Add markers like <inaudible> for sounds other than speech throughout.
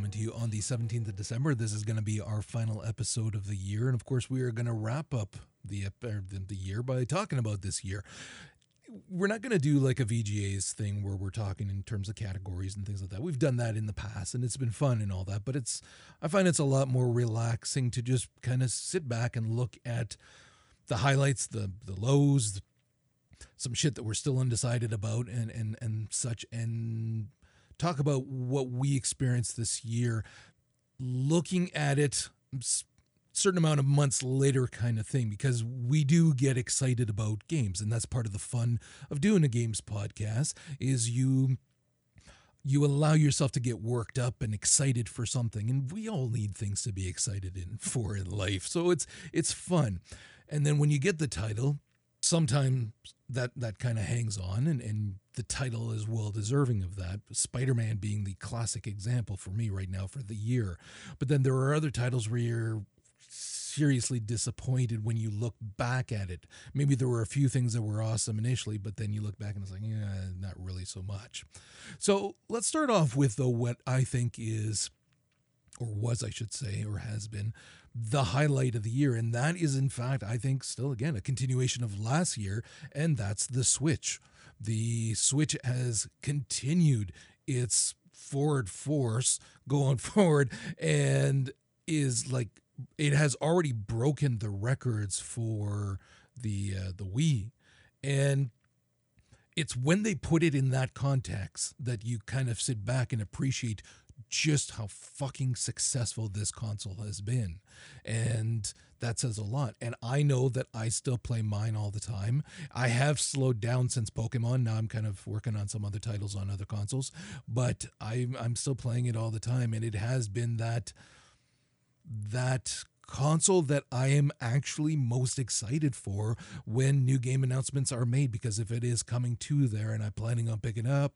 Coming to you on the 17th of December. This is going to be our final episode of the year. And of course, we are going to wrap up er, the, the year by talking about this year. We're not going to do like a VGA's thing where we're talking in terms of categories and things like that. We've done that in the past and it's been fun and all that. But it's, I find it's a lot more relaxing to just kind of sit back and look at the highlights, the, the lows, some shit that we're still undecided about and, and, and such. And talk about what we experienced this year, looking at it certain amount of months later kind of thing because we do get excited about games and that's part of the fun of doing a games podcast is you you allow yourself to get worked up and excited for something and we all need things to be excited in <laughs> for in life. So it's it's fun. And then when you get the title sometimes that that kind of hangs on and and the title is well deserving of that spider-man being the classic example for me right now for the year but then there are other titles where you're seriously disappointed when you look back at it maybe there were a few things that were awesome initially but then you look back and it's like yeah not really so much so let's start off with though what i think is or was I should say, or has been the highlight of the year. And that is, in fact, I think, still again, a continuation of last year, and that's the Switch. The Switch has continued its forward force going <laughs> forward and is like, it has already broken the records for the uh, the Wii. And it's when they put it in that context that you kind of sit back and appreciate just how fucking successful this console has been. And that says a lot. And I know that I still play mine all the time. I have slowed down since Pokemon. Now I'm kind of working on some other titles on other consoles, but I'm I'm still playing it all the time. And it has been that that console that I am actually most excited for when new game announcements are made because if it is coming to there and I'm planning on picking up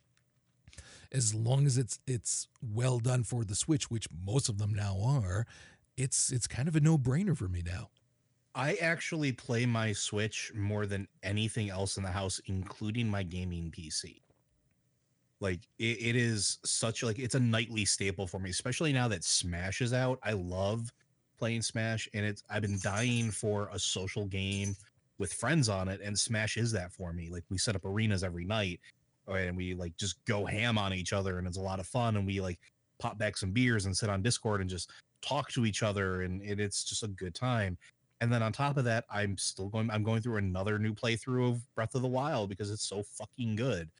as long as it's it's well done for the Switch, which most of them now are, it's it's kind of a no-brainer for me now. I actually play my Switch more than anything else in the house, including my gaming PC. Like it, it is such like it's a nightly staple for me, especially now that Smash is out. I love playing Smash, and it's I've been dying for a social game with friends on it, and Smash is that for me. Like we set up arenas every night, and we like just go ham on each other, and it's a lot of fun. And we like pop back some beers and sit on Discord and just talk to each other, and it, it's just a good time. And then on top of that, I'm still going. I'm going through another new playthrough of Breath of the Wild because it's so fucking good.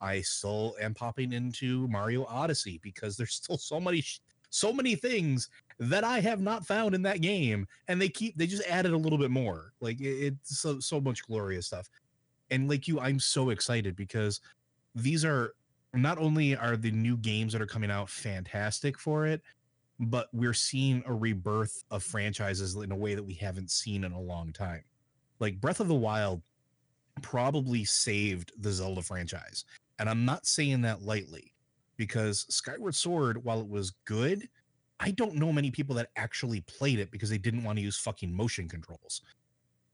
I still am popping into Mario Odyssey because there's <laughs> still so many, sh- so many things that I have not found in that game, and they keep they just added a little bit more. Like it, it's so so much glorious stuff. And like you, I'm so excited because these are not only are the new games that are coming out fantastic for it, but we're seeing a rebirth of franchises in a way that we haven't seen in a long time. Like Breath of the Wild probably saved the Zelda franchise. And I'm not saying that lightly because Skyward Sword, while it was good, I don't know many people that actually played it because they didn't want to use fucking motion controls.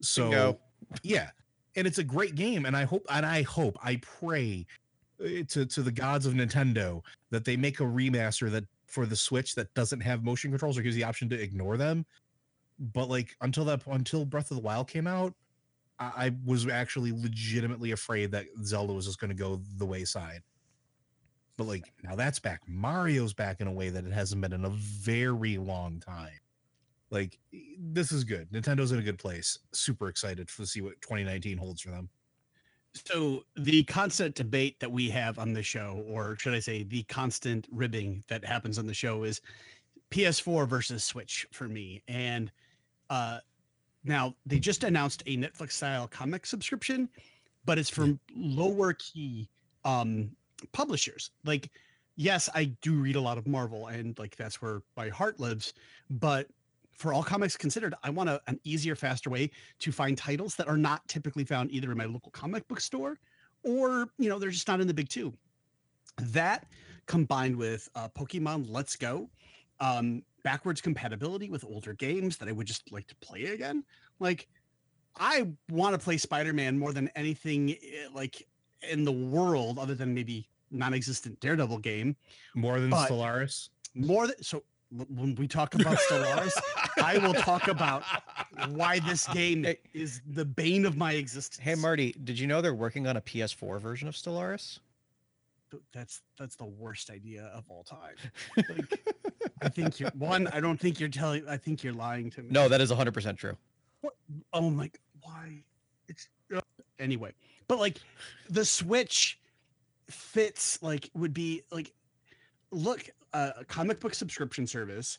So, Bingo. yeah. And it's a great game. And I hope, and I hope, I pray Eh, to, to the gods of Nintendo that they make a remaster that for the Switch that doesn't have motion controls or gives the option to ignore them. But like until that until Breath of the Wild came out, I, I was actually legitimately afraid that Zelda was just going to go the wayside. But like now that's back. Mario's back in a way that it hasn't been in a very long time. Like this is good. Nintendo's in a good place. Super excited to see what 2019 holds for them. So the constant debate that we have on the show, or should I say the constant ribbing that happens on the show is PS4 versus Switch for me. And uh now they just announced a Netflix style comic subscription, but it's from lower key um publishers. Like yes, I do read a lot of Marvel and like that's where my heart lives. But for all comics considered, I want a, an easier, faster way to find titles that are not typically found either in my local comic book store or, you know, they're just not in the big two. That combined with uh, Pokemon Let's Go, um, backwards compatibility with older games that I would just like to play again. Like, I want to play Spider Man more than anything eh, like in the world, other than maybe non-existent Daredevil game. More than But- Stellaris. More than so when we talk about Stellaris, I will talk about why this game is the bane of my existence. Hey Marty, did you know they're working on a PS4 version of Stellaris? That's that's the worst idea of all time. <laughs> Like, I think you're one. I don't think you're telling. I think you're lying to me. No, that is 100% true. oh my why it's uh, anyway but like the switch fits like would be like look a comic book subscription service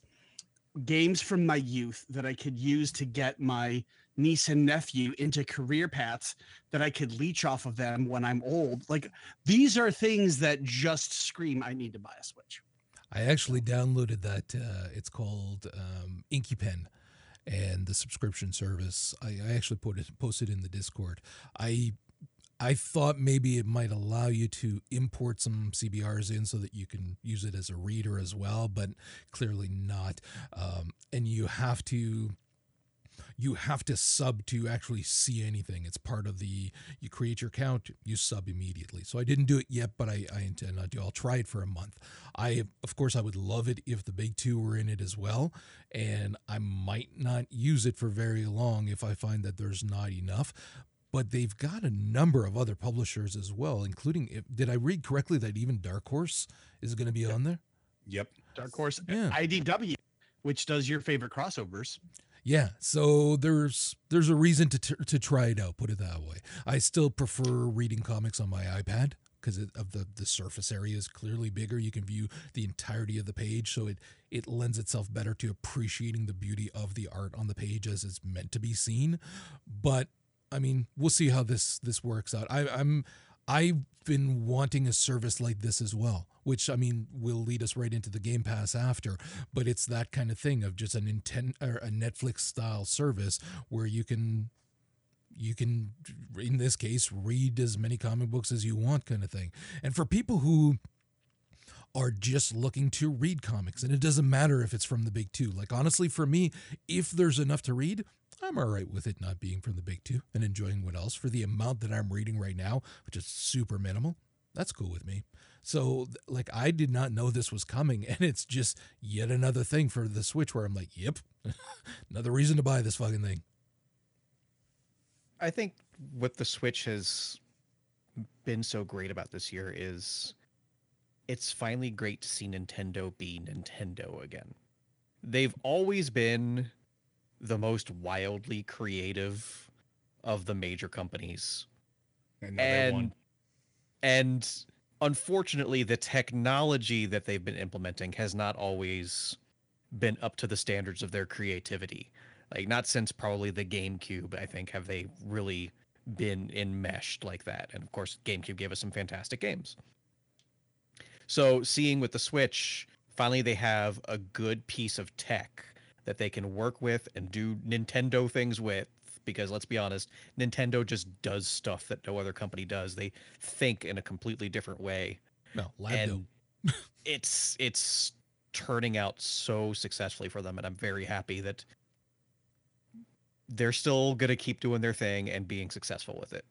games from my youth that i could use to get my niece and nephew into career paths that i could leech off of them when i'm old like these are things that just scream i need to buy a switch I actually downloaded that. Uh, it's called um, InkyPen, and the subscription service. I, I actually put it posted in the Discord. I I thought maybe it might allow you to import some CBRs in so that you can use it as a reader as well, but clearly not. Um, and you have to you have to sub to actually see anything. It's part of the you create your account, you sub immediately. So I didn't do it yet, but I, I intend not to. I'll try it for a month. I of course I would love it if the big two were in it as well, and I might not use it for very long if I find that there's not enough. But they've got a number of other publishers as well, including. If, did I read correctly that even Dark Horse is going to be on there? Yep. dark horse uh, Yeah. idw which does your favorite crossovers Yeah, so there's there's a reason to t- to try it out. Put it that way. I still prefer reading comics on my iPad because of the the surface area is clearly bigger. You can view the entirety of the page, so it it lends itself better to appreciating the beauty of the art on the page as it's meant to be seen. But I mean, we'll see how this this works out. I, I'm I've been wanting a service like this as well, which I mean will lead us right into the Game Pass after. But it's that kind of thing of just a Nintendo or a Netflix style service where you can you can in this case read as many comic books as you want kind of thing. And for people who are just looking to read comics and it doesn't matter if it's from the big 2. Like honestly for me, if there's enough to read, I'm all right with it not being from the big 2 and enjoying what else for the amount that I'm reading right now, which is super minimal. That's cool with me. So like I did not know this was coming <laughs> and it's just yet another thing for the Switch where I'm like, "Yep. <laughs> another reason to buy this fucking thing." I think what the Switch has been so great about this year is it's finally great to see Nintendo be Nintendo again. They've always been the most wildly creative of the major companies. Another and and unfortunately the technology that they've been implementing has not always been up to the standards of their creativity like not since probably the gamecube i think have they really been enmeshed like that and of course gamecube gave us some fantastic games so seeing with the switch finally they have a good piece of tech that they can work with and do nintendo things with because let's be honest Nintendo just does stuff that no other company does. They think in a completely different way, No, lab and <laughs> it's it's turning out so successfully for them. And I'm very happy that they're still gonna keep doing their thing and being successful with it.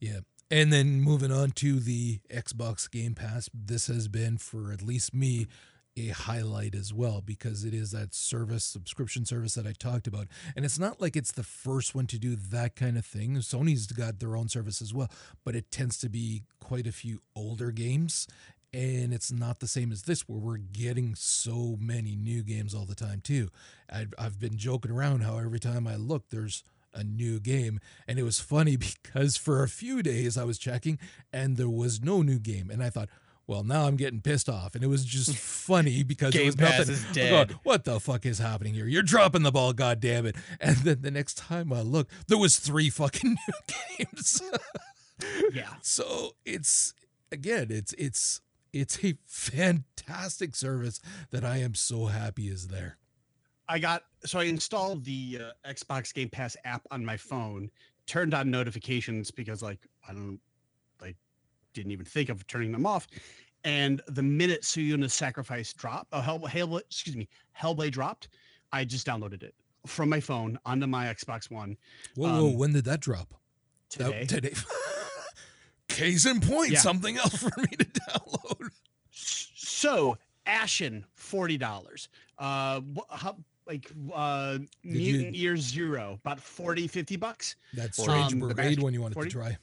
Yeah. And then moving on to the Xbox Game Pass, this has been for at least me a highlight as well because it is that service, subscription service that I talked about. And it's not like it's the first one to do that kind of thing. Sony's got their own service as well, but it tends to be quite a few older games. And it's not the same as this, where we're getting so many new games all the time, too. I've, I've been joking around how every time I look, there's a new game. And it was funny <laughs> because for a few days I was checking and there was no new game. And I thought, well, now I'm getting pissed off. And it was just <laughs> funny because it was Pass nothing. is I'm going, dead. what the fuck is happening here? You're dropping the ball, god damn it. And then the next time I look, there was three fucking <laughs> new games. yeah so it's again, it's it's It's a fantastic service that I am so happy is there. I got so I installed the uh, Xbox Game Pass app on my phone, turned on notifications because like I don't like didn't even think of turning them off. And the minute Senua's sacrifice dropped, oh Hell, Hell excuse me, Hellblade dropped, I just downloaded it from my phone onto my Xbox One Whoa, whoa, Um, when did that drop? That- today. today. <laughs> Case in point, Yeah. something else for me to <laughs> download. So Ashen, forty dollars. Uh, how, like uh, Did you- Mutant Year Zero, about 40, 50 bucks. That Um, Strange the Brigade one you wanted 40? to try.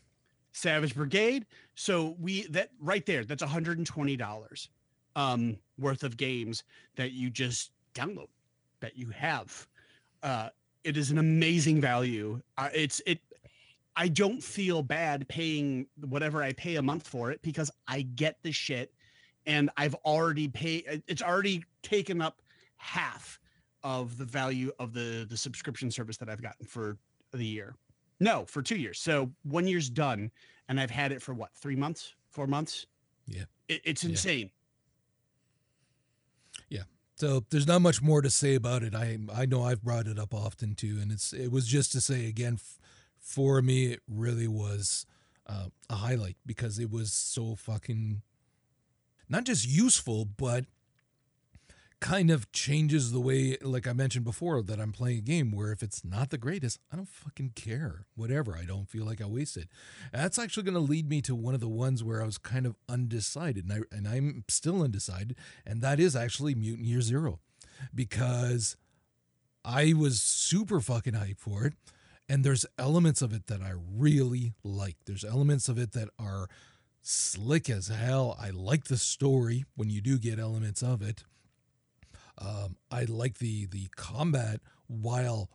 Savage Brigade. So we that right there, that's hundred and twenty dollars um, worth of games that you just download that you have. Uh, it is an amazing value. Uh, it's it. I don't feel bad paying whatever I pay a month for it because I get the shit, and I've already paid. It's already taken up half of the value of the the subscription service that I've gotten for the year. No, for two years. So one year's done, and I've had it for what three months, four months. Yeah. it, it's insane. Yeah. insane. So there's not much more to say about it. I I know I've brought it up often too, and it's it was just to say again, f- for me it really was uh, a highlight because it was so fucking not just useful, but kind of changes the way, like I mentioned before, that I'm playing a game where if it's not the greatest, I don't fucking care. Whatever, I don't feel like I wasted. That's actually going to lead me to one of the ones where I was kind of undecided, and I and I'm still undecided, and that is actually Mutant Year Zero, because I was super fucking hyped for it, and there's elements of it that I really like. There's elements of it that are slick as hell. I like the story when you do get elements of it. Um, I like the the combat while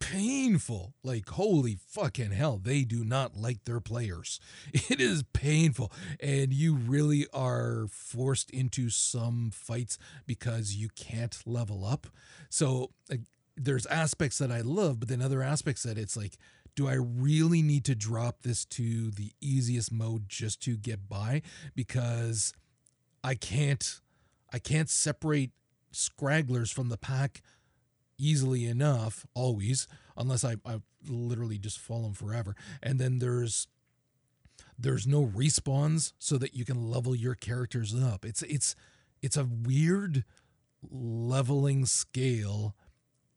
painful. Like holy fucking hell, they do not like their players. <laughs> It is painful, and you really are forced into some fights because you can't level up. So like, there's aspects that I love, but then other aspects that it's like. Do I really need to drop this to the easiest mode just to get by? Because I can't I can't separate scragglers from the pack easily enough always unless I, I literally just follow them forever and then there's there's no respawns so that you can level your characters up it's it's it's a weird leveling scale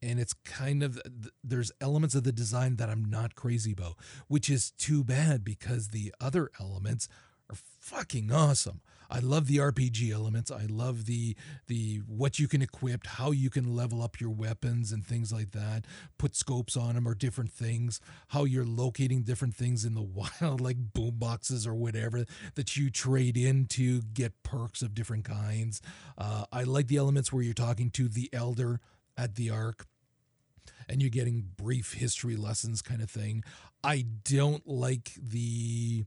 and it's kind of there's elements of the design that I'm not crazy about which is too bad because the other elements are fucking awesome. I love the RPG elements. I love the the what you can equip, how you can level up your weapons and things like that. Put scopes on them or different things. How you're locating different things in the <laughs> wild, like boom boxes or whatever that you trade in to get perks of different kinds. Uh, I like the elements where you're talking to the elder at the Ark and you're getting brief history lessons kind of thing. I don't like the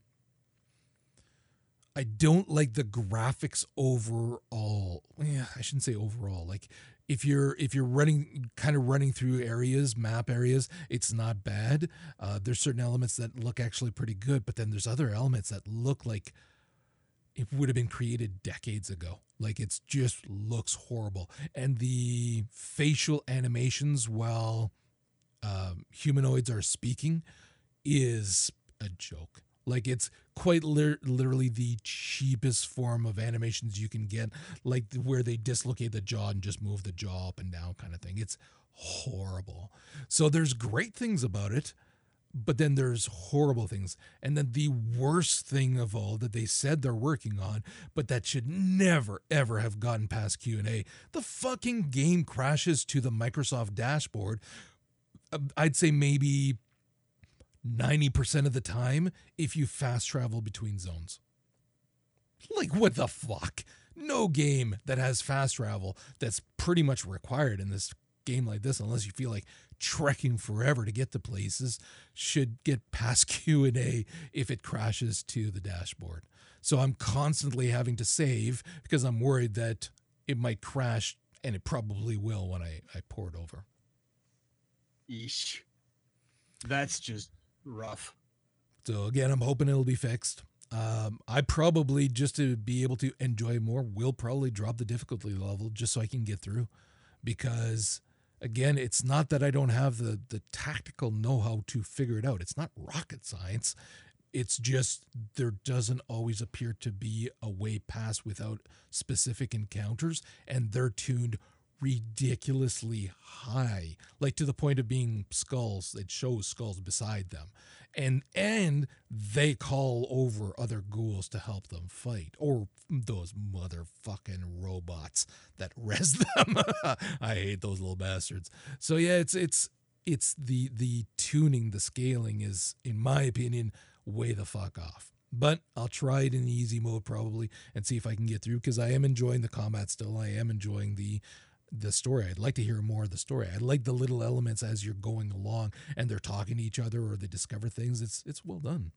I don't like the graphics overall. Yeah, I shouldn't say overall. Like if you're if you're running kind of running through areas, map areas, it's not bad. Uh, there's certain elements that look actually pretty good, but then there's other elements that look like it would have been created decades ago. Like it's just looks horrible, and the facial animations while um, humanoids are speaking is a joke. Like it's quite lit- literally the cheapest form of animations you can get, like where they dislocate the jaw and just move the jaw up and down, kind of thing. It's horrible. So there's great things about it, but then there's horrible things. And then the worst thing of all that they said they're working on, but that should never ever have gotten past Q&A. The fucking game crashes to the Microsoft dashboard. I'd say maybe 90% of the time if you fast travel between zones. Like, what the fuck? No game that has fast travel that's pretty much required in this game like this, unless you feel like trekking forever to get to places, should get past <laughs> Q&A if it crashes to the dashboard. So I'm constantly having to save because I'm worried that it might crash, and it probably will when I, I pour it over. Yeesh. That's just rough. So again, I'm hoping it'll be fixed. Um, I probably just to be able to enjoy more will probably drop the difficulty level just so I can get through, because again, it's not that I don't have the the tactical know how to figure it out. It's not rocket science. It's just there doesn't always appear to be a way past without specific encounters, and they're tuned ridiculously high, like to the point of being skulls. It shows skulls beside them, and and they call over other ghouls to help them fight, or those motherfucking robots that <laughs> res them. <laughs> I hate those little bastards. So yeah, it's it's it's the the tuning, the scaling is, in my opinion, way the fuck off. But I'll try it in easy mode probably and see if I can get through because I am enjoying the combat still. I am enjoying the the story. I'd like to hear more of the story. I like the little elements as you're going along and they're talking to each other or they discover things. It's it's well done.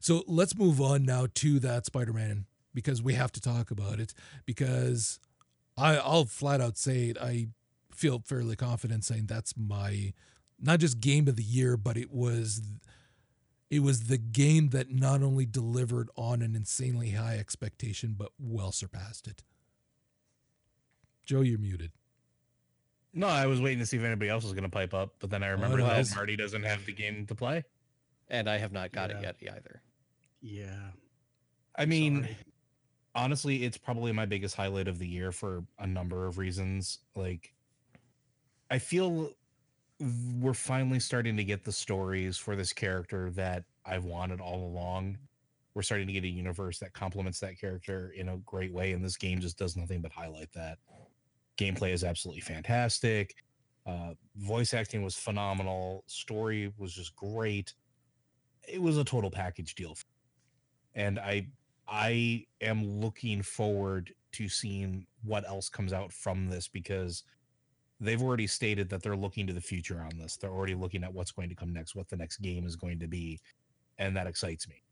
So let's move on now to that Spider-Man because we have to talk about it because I I'll flat out say it. I feel fairly confident saying that's my not just game of the year, but it was it was the game that not only delivered on an insanely high expectation but well surpassed it. Joe, you're muted. No, I was waiting to see if anybody else was going to pipe up, but then I remember no, that it's- Marty doesn't have the game to play. And I have not got Yeah. it yet either. Yeah. I mean, sorry. honestly, it's probably my biggest highlight of the year for a number of reasons. Like, I feel we're finally starting to get the stories for this character that I've wanted all along. We're starting to get a universe that complements that character in a great way, and this game just does nothing but highlight that. Gameplay is absolutely fantastic. Uh, voice acting was phenomenal. Story was just great. It was a total package deal, and I I am looking forward to seeing what else comes out from this because they've already stated that they're looking to the future on this. They're already looking at what's going to come next, what the next game is going to be, and that excites me.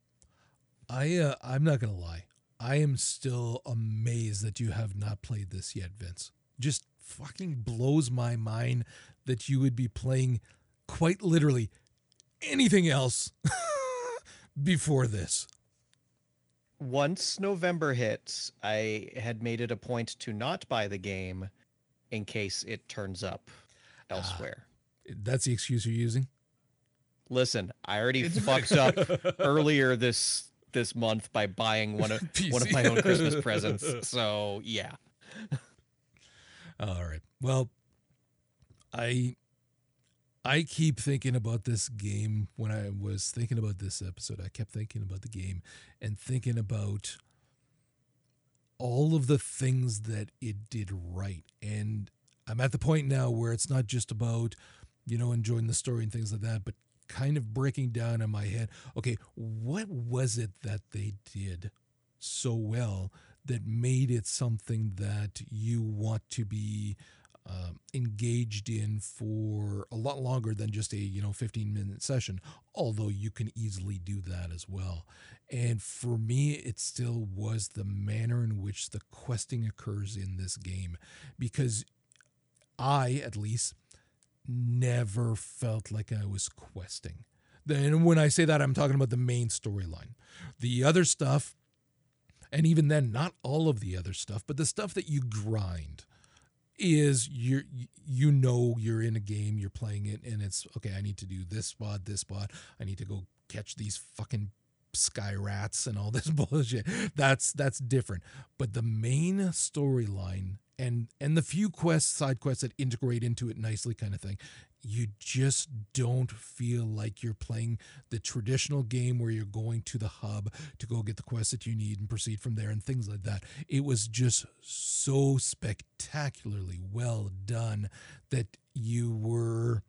I uh, I'm not gonna lie. I am still amazed that you have not played this yet, Vince. Just fucking blows my mind that you would be playing quite literally anything else <laughs> before this. Once November hits, I had made it a point to not buy the game in case it turns up Ah. elsewhere. That's the excuse you're using. Listen, I already It's fucked up <laughs> earlier this this month by buying one of <laughs> one of my own Christmas presents. So yeah. All right. Well, I I keep thinking about this game when I was thinking about this episode. I kept thinking about the game and thinking about all of the things that it did right. And I'm at the point now where it's not just about, you know, enjoying the story and things like that, but kind of breaking down in my head, okay, what was it that they did so well that made it something that you want to be um, engaged in for a lot longer than just a you know 15 minute session although you can easily do that as well. And for me it still was the manner in which the questing occurs in this game because i at least never felt like i was questing. Then when i say that i'm talking about the main storyline. The other stuff and even then not all of the other stuff but the stuff that you grind is you you know you're in a game you're playing it and it's okay i need to do this spot this spot. I need to go catch these fucking sky rats and all this <laughs> bullshit. That's that's different. But the main storyline and and the few quests side quests that integrate into it nicely kind of thing you just don't feel like you're playing the traditional game where you're going to the hub to go get the quests that you need and proceed from there and things like that. It was just so spectacularly well done that you were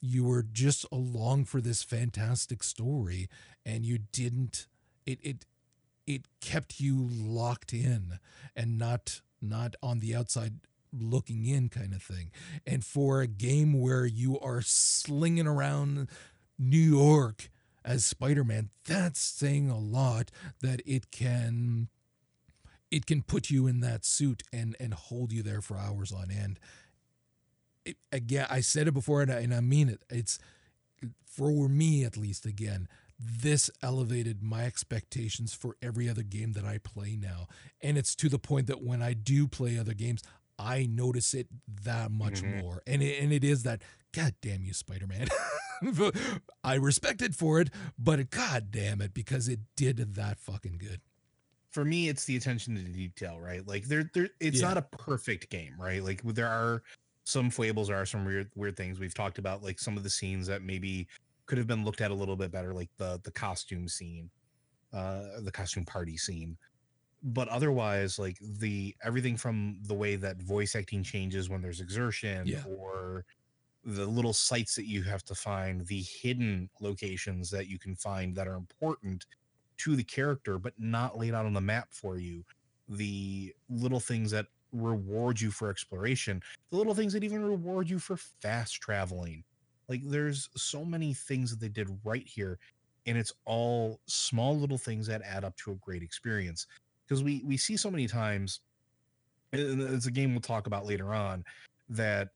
you were just along for this fantastic story and you didn't it it it kept you locked in and not not on the outside looking in kind of thing. And for a game where you are slinging around New York as Spider-Man, that's saying a lot that it can it can put you in that suit and and hold you there for hours on end. It, again, I said it before and I, and I mean it. It's for me at least again this elevated my expectations for every other game that I play now. And it's to the point that when I do play other games, I notice it that much Mhm. more. And it, and it is that, God damn you, Spider Man. <laughs> I respect it for it, but God damn it, because it did that fucking good. for me it's the attention to detail right like there there it's Yeah. not a perfect game right like there are some foibles there are some weird weird things we've talked about like some of the scenes that maybe could have been looked at a little bit better like the the costume scene uh the costume party scene. But otherwise like the everything from the way that voice acting changes when there's exertion Yeah. or the little sites that you have to find the hidden locations that you can find that are important to the character but not laid out on the map for you. The little things that reward you for exploration the little things that even reward you for fast traveling like there's so many things that they did right here and it's all small little things that add up to a great experience because we we see so many times and it's a game we'll talk about later on that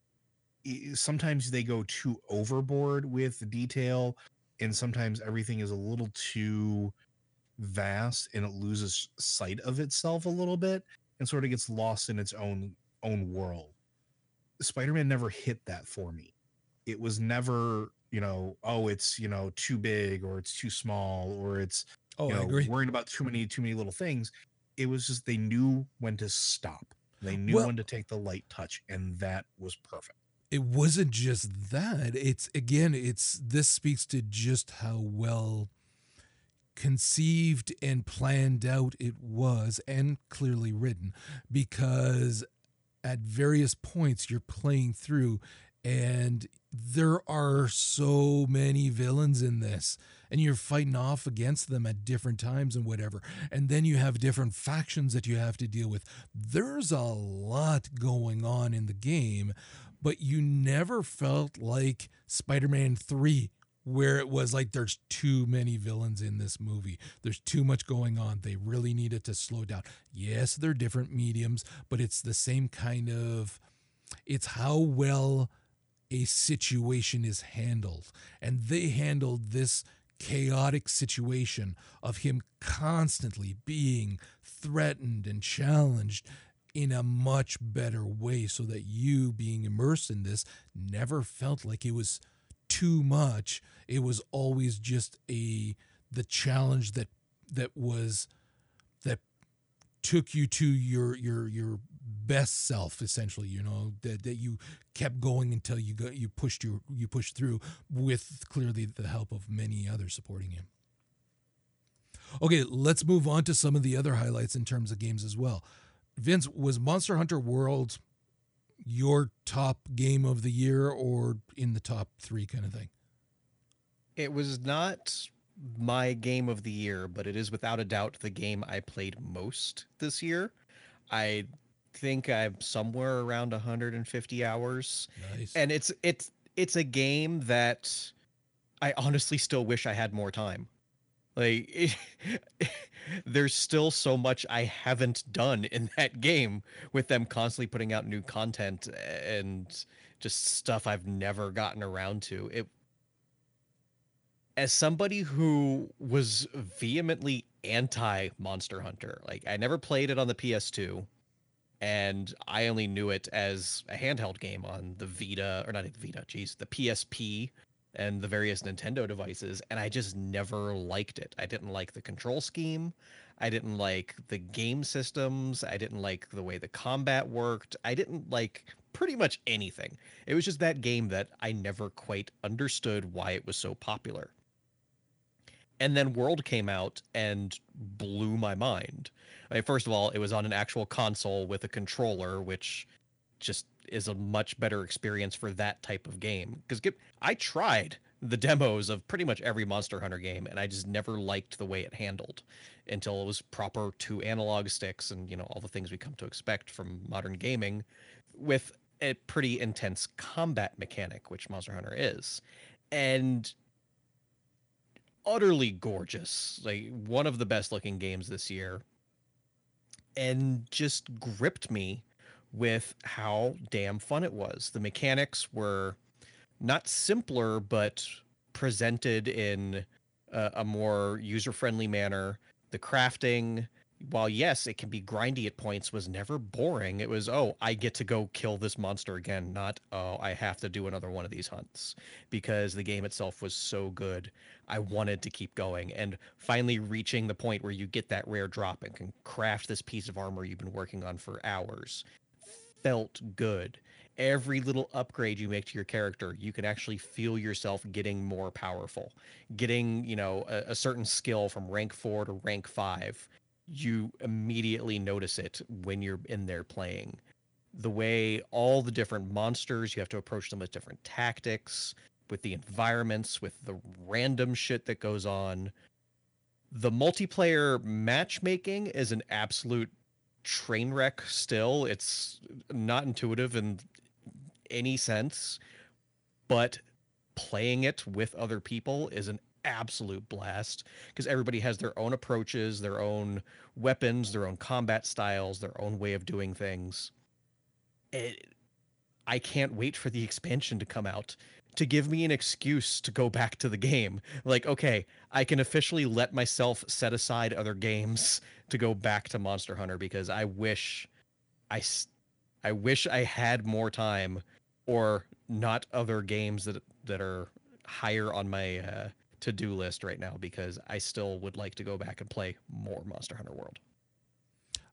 sometimes they go too overboard with the detail and sometimes everything is a little too vast and it loses sight of itself a little bit and sort of gets lost in its own own world. Spider-man never hit that for me it was never you know oh it's you know too big or it's too small or it's Oh, you I know, agree. worrying about too many too many little things. It was just they knew when to stop. They knew Well- when to take the light touch and that was perfect. It wasn't just that. It's again it's this speaks to just how well conceived and planned out it was and clearly written because at various points you're playing through and there are so many villains in this and you're fighting off against them at different times and whatever and then you have different factions that you have to deal with there's a lot going on in the game but you never felt like Spider-Man 3 where it was like there's too many villains in this movie. There's too much going on. They really needed to slow down. Yes, they're different mediums, but it's the same kind of it's how well a situation is handled. And they handled this chaotic situation of him constantly being threatened and challenged in a much better way so that you being immersed in this never felt like it was too much it was always just a the challenge that that was that took you to your your your best self essentially you know that, that you kept going until you got you pushed your you pushed through with clearly the help of many others supporting you. Okay let's move on to some of the other highlights in terms of games as well. Vince was monster hunter world your top game of the year or in the top three kind of thing? It was not my game of the year, but it is without a doubt the game I played most this year. I think I'm somewhere around 150 hours. nice And it's it's it's a game that I honestly still wish I had more time. Like it, <laughs> there's still so much I haven't done in that game with them constantly putting out new content and just stuff I've never gotten around to. It as somebody who was vehemently anti Monster Hunter, like I never played it on the PS2 and I only knew it as a handheld game on the Vita or not the Vita, geez, the PSP and the various Nintendo devices, and I just never liked it. I didn't like the control scheme. I didn't like the game systems. I didn't like the way the combat worked. I didn't like pretty much anything. It was just that game that I never quite understood why it was so popular. And then World came out and blew my mind. I mean, first of all, it was on an actual console with a controller, which just is a much better experience for that type of game. Because I tried the demos of pretty much every Monster Hunter game, and I just never liked the way it handled until it was proper two analog sticks and you know all the things we come to expect from modern gaming, with a pretty intense combat mechanic, which Monster Hunter is, and utterly gorgeous, like one of the best looking games this year, and just gripped me with how damn fun it was. The mechanics were not simpler, but presented in a, a more user friendly manner. The crafting, while yes, it can be grindy at points, was never boring. It was, oh, I get to go kill this monster again, not, oh, I have to do another one of these hunts because the game itself was so good. I wanted to keep going. And finally reaching the point where you get that rare drop and can craft this piece of armor you've been working on for hours felt good. Every little upgrade you make to your character, you can actually feel yourself getting more powerful. Getting, you know, a, a certain skill from rank four to rank five you immediately notice it when you're in there playing. The way all the different monsters, you have to approach them with different tactics, with the environments, with the random shit that goes on. The multiplayer matchmaking is an absolute train wreck still. It's not intuitive in any sense, but playing it with other people is an absolute blast because everybody has their own approaches, their own weapons, their own combat styles, their own way of doing things. It, I can't wait for the expansion to come out to give me an excuse to go back to the game. Like, okay, I can officially let myself set aside other games to go back to Monster Hunter because I wish I I wish I had more time or not other games that that are higher on my uh, to do list right now because I still would like to go back and play more Monster Hunter World.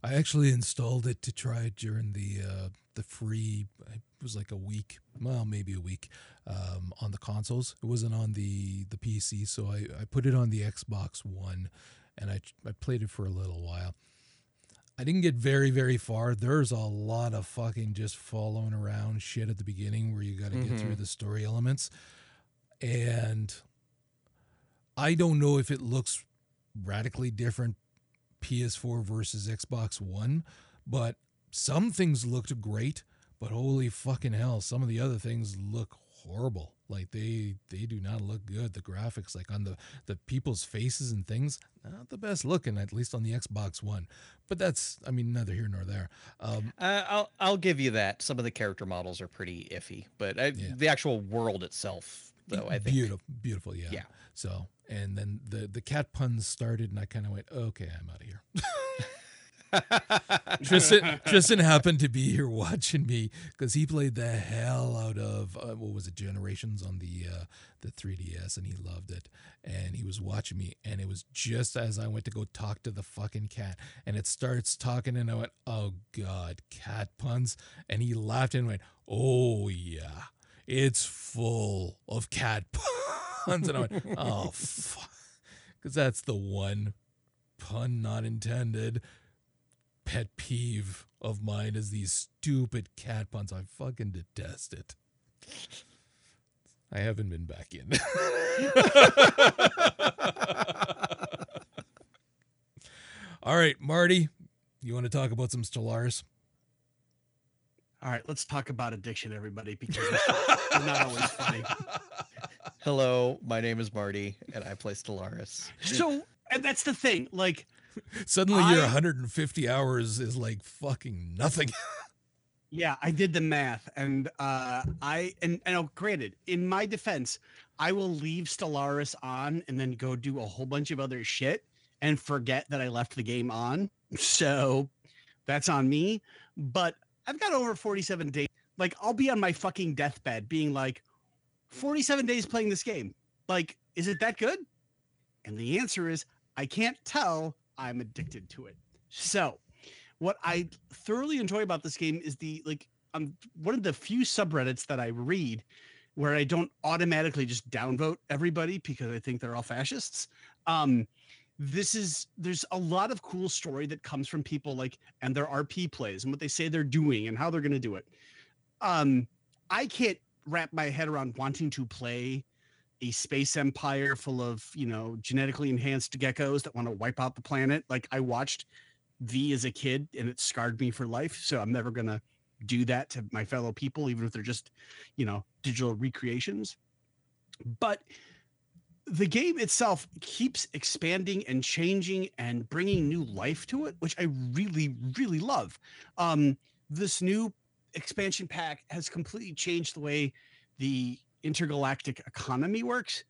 I actually installed it to try it during the uh, the free. It was like a week, well, maybe a week, um, on the consoles. It wasn't on the the PC, so I, I put it on the Xbox One, and I I played it for a little while. I didn't get very very far. There's a lot of fucking just following around shit at the beginning where you got to mm-hmm. get through mm-hmm. the story elements, and I don't know if it looks radically different PS4 versus Xbox One, but some things looked great, but holy fucking hell, some of the other things look horrible. Like they they do not look good. The graphics, like on the the people's faces and things, not the best looking, at least on the Xbox One. But that's, I mean, neither here nor there. Um, uh, I'll I'll give you that. Some of the character models are pretty iffy, but I, yeah. the actual world itself, though, I think beautiful, beautiful, yeah. Yeah. So and then the the cat puns started, and I kind of went, "Okay, I'm out of here." <laughs> Tristan, Tristan happened to be here watching me because he played the hell out of uh, what was it, Generations on the uh, the 3DS, and he loved it. And he was watching me, and it was just as I went to go talk to the fucking cat, and it starts talking, and I went, "Oh God, cat puns!" And he laughed and went, "Oh yeah, it's full of cat <laughs> puns." and I went, <laughs> oh, because that's the one pun not intended pet peeve of mine is these stupid cat puns. I fucking detest it. I haven't been back in. <laughs> All right, Marty, you want to talk about some Stellaris? All right, let's talk about addiction, everybody, because it's <laughs> not always funny. Hello, my name is Marty, and I play Stellaris. So, and that's the thing. Like, suddenly I, your 150 hours is like fucking nothing. <laughs> yeah, I did the math, and uh, I and and oh, granted, in my defense, I will leave Stellaris on and then go do a whole bunch of other shit and forget that I left the game on. So that's on me. But I've got over 47 days. Like, I'll be on my fucking deathbed being like, 47 days playing this game. Like, is it that good? And the answer is, I can't tell. I'm addicted to it. So, what I thoroughly enjoy about this game is the like, I'm one of the few subreddits that I read where I don't automatically just downvote everybody because I think they're all fascists. Um, this is there's a lot of cool story that comes from people like and their RP plays and what they say they're doing and how they're going to do it. Um, I can't wrap my head around wanting to play a space empire full of you know genetically enhanced geckos that want to wipe out the planet like i watched v as a kid and it scarred me for life so i'm never to do that to my fellow people even if they're just you know digital recreations but the game itself keeps expanding and changing and bringing new life to it which i really really love um this new expansion pack has completely changed the way the intergalactic economy works,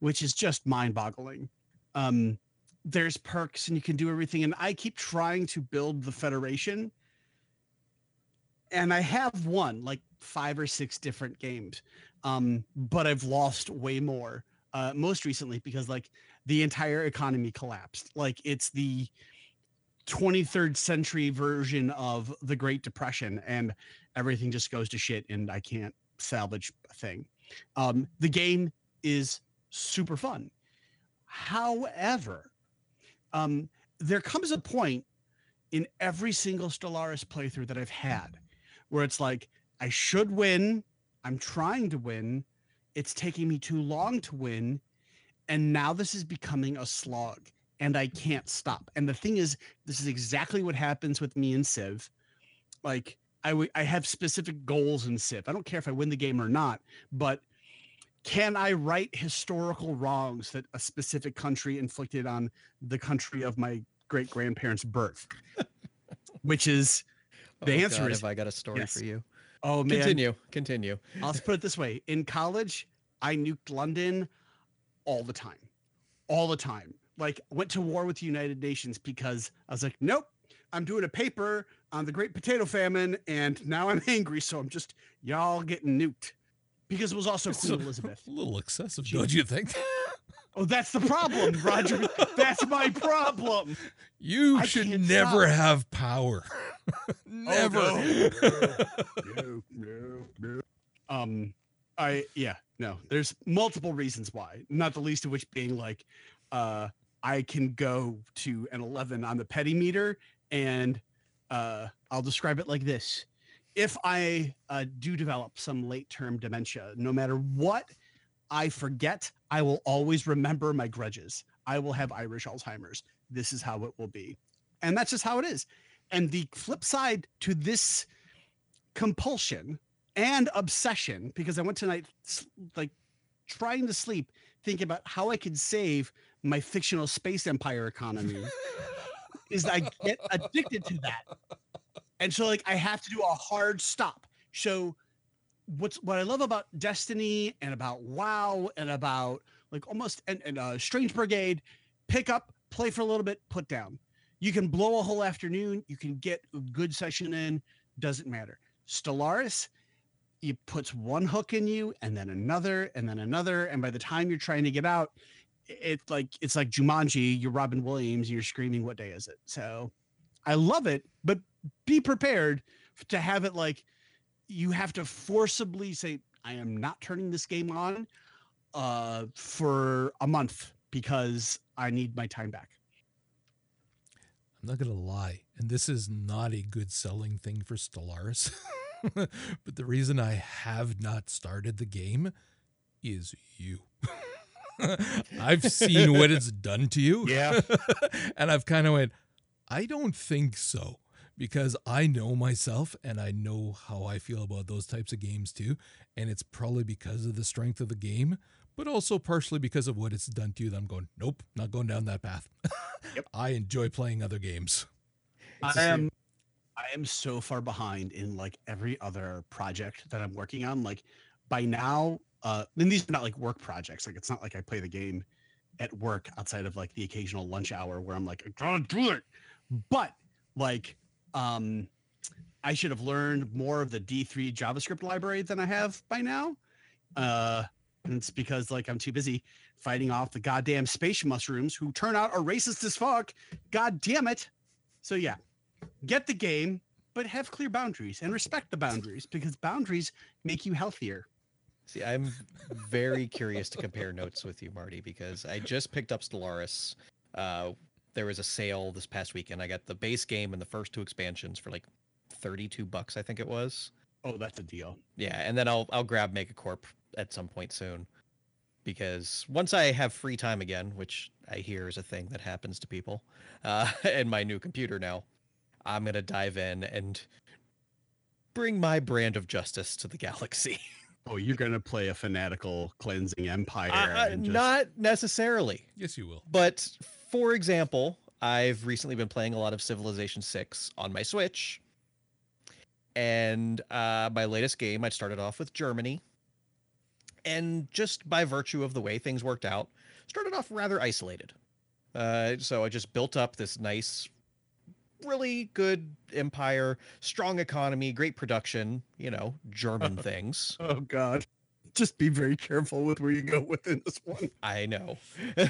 which is just mind boggling. um, there's perks and you can do everything. And I keep trying to build the Federation. And I have won like five or six different games, um, but I've lost way more. Uh, most recently because like the entire economy collapsed. Like it's the 23rd century version of the Great Depression, and everything just goes to shit, and I can't salvage a thing. Um, the game is super fun. However, um, there comes a point in every single Stellaris playthrough that I've had where it's like, I should win. I'm trying to win. It's taking me too long to win. And now this is becoming a slog and I can't stop. And the thing is, this is exactly what happens with me and Civ. Like, I, w- I have specific goals in Civ. I don't care if I win the game or not, but can I right historical wrongs that a specific country inflicted on the country of my great grandparents' birth? <laughs> Which is the Oh, answer God, is have I got a story yes. for you? Oh man. Continue. Continue. I'll put it this way: in college, I nuked London all the time, all the time. Like went to war with the United Nations because I was like, nope, I'm doing a paper on the Great Potato Famine, and now I'm <laughs> angry, so I'm just y'all getting nuked because it was also It's Queen a- Elizabeth. A little excessive, don't you think? Oh, that's the problem, Roger. <laughs> that's my problem. You I should never stop. have power. Never. no, <laughs> no, no. <laughs> Um, I yeah, no. There's multiple reasons why, not the least of which being like, uh, I can go to an 11 on the petty meter, and uh, I'll describe it like this: if I uh, do develop some late term dementia, no matter what I forget, I will always remember my grudges. I will have Irish Alzheimer's. This is how it will be, and that's just how it is. And the flip side to this compulsion and obsession, because I went tonight like trying to sleep, thinking about how I could save my fictional space empire economy, <laughs> is I get addicted to that. And so like I have to do a hard stop. So what's what I love about Destiny and about WoW and about like almost and, and uh Strange Brigade, pick up, play for a little bit, put down. You can blow a whole afternoon, you can get a good session in, doesn't matter. Stellaris, it puts one hook in you and then another and then another. And by the time you're trying to get out, it's like it's like Jumanji, you're Robin Williams, you're screaming, What day is it? So I love it, but be prepared to have it like you have to forcibly say, I am not turning this game on uh for a month because I need my time back. I'm not gonna lie, and this is not a good selling thing for Stellaris. <laughs> but the reason I have not started the game is you. <laughs> I've seen what it's done to you. Yeah. <laughs> and I've kind of went, I don't think so. Because I know myself and I know how I feel about those types of games too. And it's probably because of the strength of the game, but also partially because of what it's done to you that I'm going, nope, not going down that path. <laughs> Yep. I enjoy playing other games. I am I am so far behind in like every other project that I'm working on. Like by now, uh and these are not like work projects. Like it's not like I play the game at work outside of like the occasional lunch hour where I'm like, I gotta do it. But like um I should have learned more of the D3 JavaScript library than I have by now. Uh and it's because like I'm too busy fighting off the goddamn space mushrooms who turn out are racist as fuck. God damn it. So yeah, get the game, but have clear boundaries and respect the boundaries because boundaries make you healthier. See, I'm very curious to compare notes with you, Marty, because I just picked up Stellaris. Uh, there was a sale this past weekend. I got the base game and the first two expansions for like 32 bucks, I think it was. Oh, that's a deal. Yeah, and then I'll I'll grab Megacorp at some point soon. Because once I have free time again, which I hear is a thing that happens to people, uh, <laughs> and my new computer now, I'm gonna dive in and bring my brand of justice to the galaxy. <laughs> Oh, you're gonna play a fanatical cleansing empire. Uh, and just- not necessarily. Yes, you will. But for example, I've recently been playing a lot of Civilization 6 on my Switch. And uh, my latest game, I started off with Germany. And just by virtue of the way things worked out, started off rather isolated. Uh, so I just built up this nice, really good empire, strong economy, great production. You know, German <laughs> things. Oh God. Just be very careful with where you go within this one. I know. <laughs>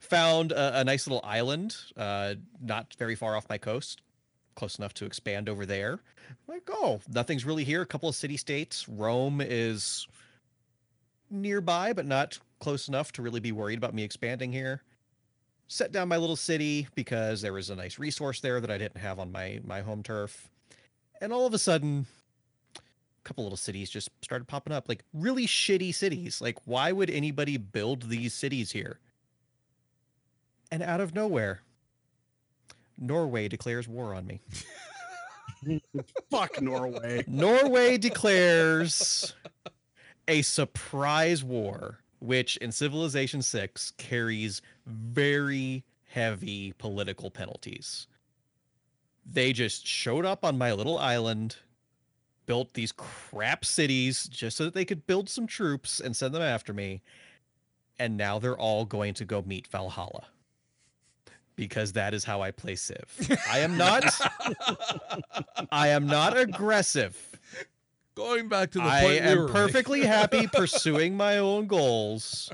Found a, a nice little island, uh, not very far off my coast, close enough to expand over there. Like, oh, nothing's really here. A couple of city states. Rome is nearby, but not close enough to really be worried about me expanding here. Set down my little city because there was a nice resource there that I didn't have on my my home turf. And all of a sudden, a couple little cities just started popping up, like really shitty cities. Like, why would anybody build these cities here? And out of nowhere, Norway declares war on me. <laughs> Fuck Norway. Norway declares a surprise war, which in Civilization 6 carries very heavy political penalties. They just showed up on my little island, built these crap cities just so that they could build some troops and send them after me. And now they're all going to go meet Valhalla. Because that is how I play Civ. <laughs> I am not I am not aggressive. Going back to the I point we am were making. perfectly happy <laughs> pursuing my own goals.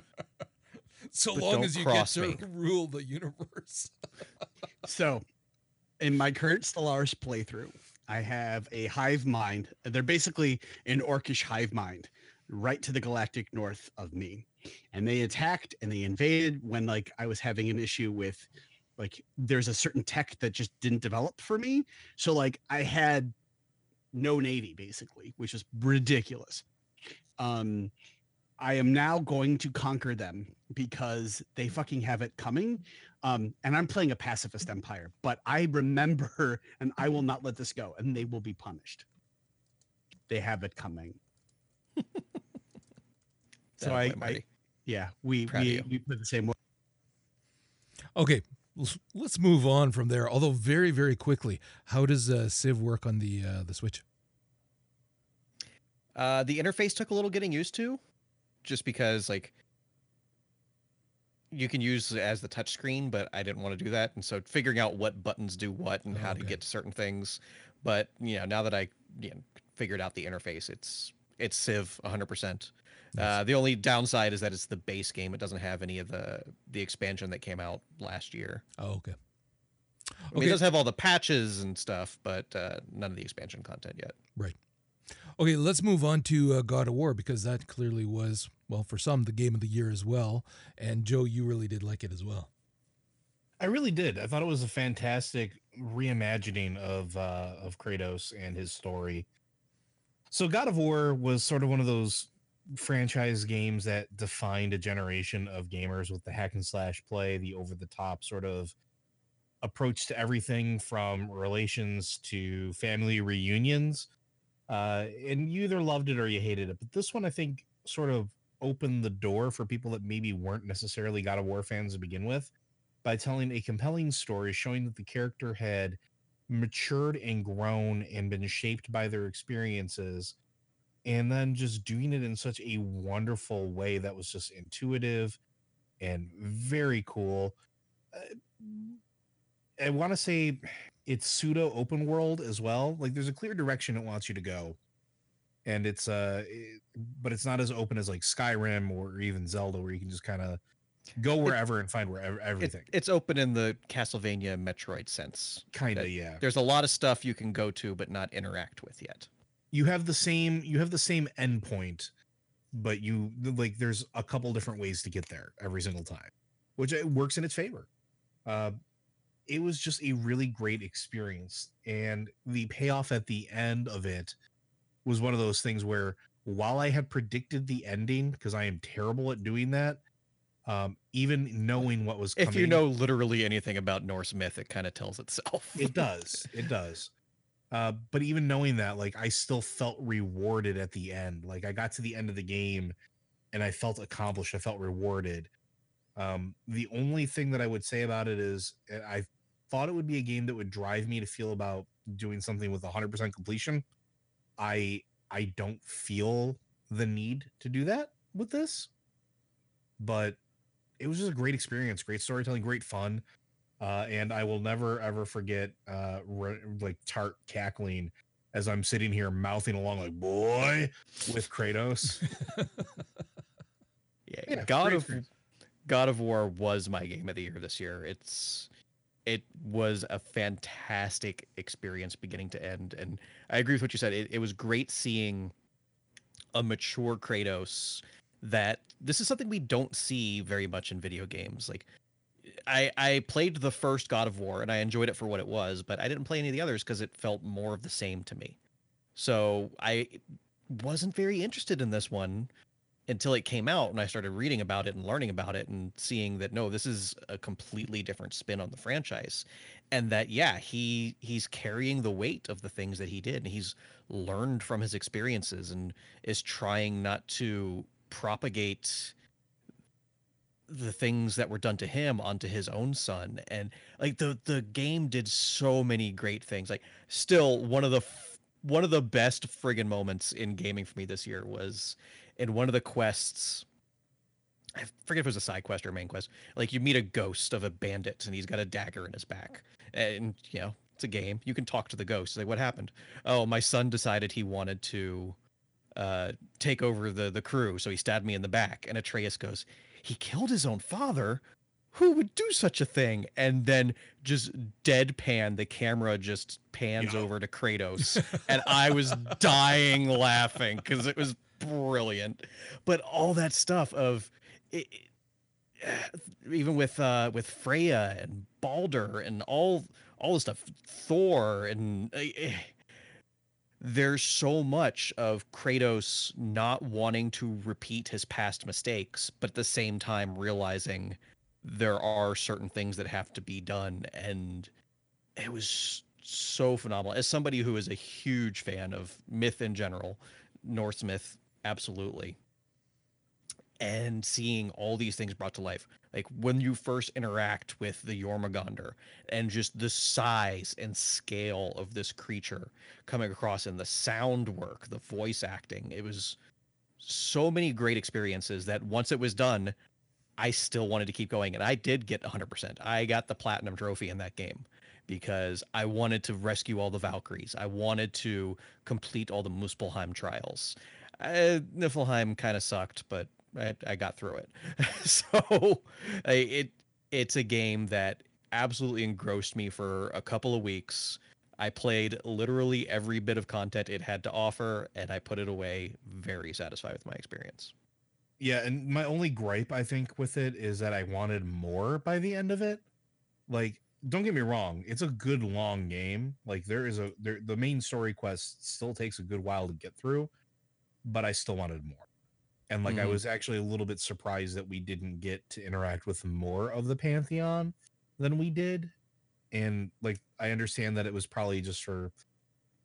so long as you get to me. rule the universe. <laughs> So, in my current Stellaris playthrough, I have a hive mind. They're basically an orcish hive mind right to the galactic north of me. And they attacked and they invaded when like I was having an issue with like there's a certain tech that just didn't develop for me. So like I had no navy basically, which is ridiculous. Um I am now going to conquer them because they fucking have it coming. Um, and I'm playing a pacifist empire, but I remember <laughs> and I will not let this go, and they will be punished. They have it coming. <laughs> so I, I yeah, we Proud we, we put the same way. Okay, let's- let's move on from there. Although very very quickly, how does uh, Civ work on the uh, the Switch? Uh, the interface took a little getting used to, just because like you can use it as the touch screen, but I didn't want to do that, and so figuring out what buttons do what and Oh, how to get to certain things. But you know, now that I you know, figured out the interface, it's it's Civ 100. percent Uh, the only downside is that it's the base game. It doesn't have any of the the expansion that came out last year. Oh, okay. I mean, Okay. it does have all the patches and stuff, but uh, none of the expansion content yet. Right. Okay, let's move on to uh, God of War because that clearly was, well, for some, the game of the year as well. And Joe, you really did like it as well. I really did. I thought it was a fantastic reimagining of uh, of Kratos and his story. So God of War was sort of one of those franchise games that defined a generation of gamers with the hack and slash play, the over the top sort of approach to everything from relations to family reunions. Uh, and you either loved it or you hated it. But this one, I think, sort of opened the door for people that maybe weren't necessarily God of War fans to begin with by telling a compelling story showing that the character had matured and grown and been shaped by their experiences and then just doing it in such a wonderful way that was just intuitive and very cool Uh, i want to say it's pseudo open world as well like there's a clear direction it wants you to go and it's uh it- but it's not as open as like skyrim or even zelda where you can just kind of go wherever and find wherever It- everything it's open in the Castlevania Metroid sense. kind of yeah There's a lot of stuff you can go to but not interact with yet. You have the same you have the same endpoint but you like there's a couple different ways to get there every single time which it works in its favor uh it was just a really great experience and the payoff at the end of it was one of those things where while i had predicted the ending because i am terrible at doing that um even knowing what was coming If you know literally anything about Norse myth, it kind of tells itself. it does it does uh but even knowing that like i still felt rewarded at the end like i got to the end of the game and i felt accomplished i felt rewarded um the only thing that i would say about it is uh, i thought it would be a game that would drive me to feel about doing something with 100% completion i i don't feel the need to do that with this but it was just a great experience, great storytelling, great fun. Uh, and I will never ever forget uh, re- like Tart cackling as I'm sitting here mouthing along like boy with Kratos. <laughs> Yeah, Yeah, God of. God of War was my game of the year this year. It's it was a fantastic experience beginning to end, and I agree with what you said. It, it was great seeing a mature Kratos. That this is something we don't see very much in video games. Like I I played the first God of War and I enjoyed it for what it was, but I didn't play any of the others because it felt more of the same to me. So I wasn't very interested in this one until it came out and I started reading about it and learning about it and seeing that no, this is a completely different spin on the franchise. And that yeah, he he's carrying the weight of the things that he did and he's learned from his experiences and is trying not to propagate the things that were done to him onto his own son and like the the game did so many great things like still one of the f- one of the best friggin moments in gaming for me this year was in one of the quests I forget if it was a side quest or main quest. Like you meet a ghost of a bandit and he's got a dagger in his back. And you know, it's a game. You can talk to the ghost. Like, what happened? Oh, my son decided he wanted to uh take over the the crew, so he stabbed me in the back. And Atreus goes, He killed his own father? Who would do such a thing? And then just deadpan, the camera just pans Yeah. over to Kratos. <laughs> and I was dying laughing because it was brilliant. But all that stuff of it, it- <sighs> even with uh with Freya and Baldur and all all the stuff, Thor and uh, eh, there's so much of Kratos not wanting to repeat his past mistakes, but at the same time realizing there are certain things that have to be done. And it was so phenomenal. As somebody who is a huge fan of myth in general norse myth absolutely and seeing all these things brought to life like when you first interact with the Jormungandr and just the size and scale of this creature coming across and the sound work the voice acting it was so many great experiences that once it was done I still wanted to keep going and I did get 100%. I got the platinum trophy in that game because I wanted to rescue all the Valkyries. I wanted to complete all the Muspelheim trials. Uh, Niflheim kind of sucked, but I, I got through it. <laughs> so it it's a game that absolutely engrossed me for a couple of weeks. I played literally every bit of content it had to offer, and I put it away very satisfied with my experience. Yeah, and my only gripe I think with it is that I wanted more by the end of it. Like, don't get me wrong, it's a good long game. Like there is a there the main story quest still takes a good while to get through, but I still wanted more. And like I Mhm. was actually a little bit surprised that we didn't get to interact with more of the Pantheon than we did. And like I understand that it was probably just for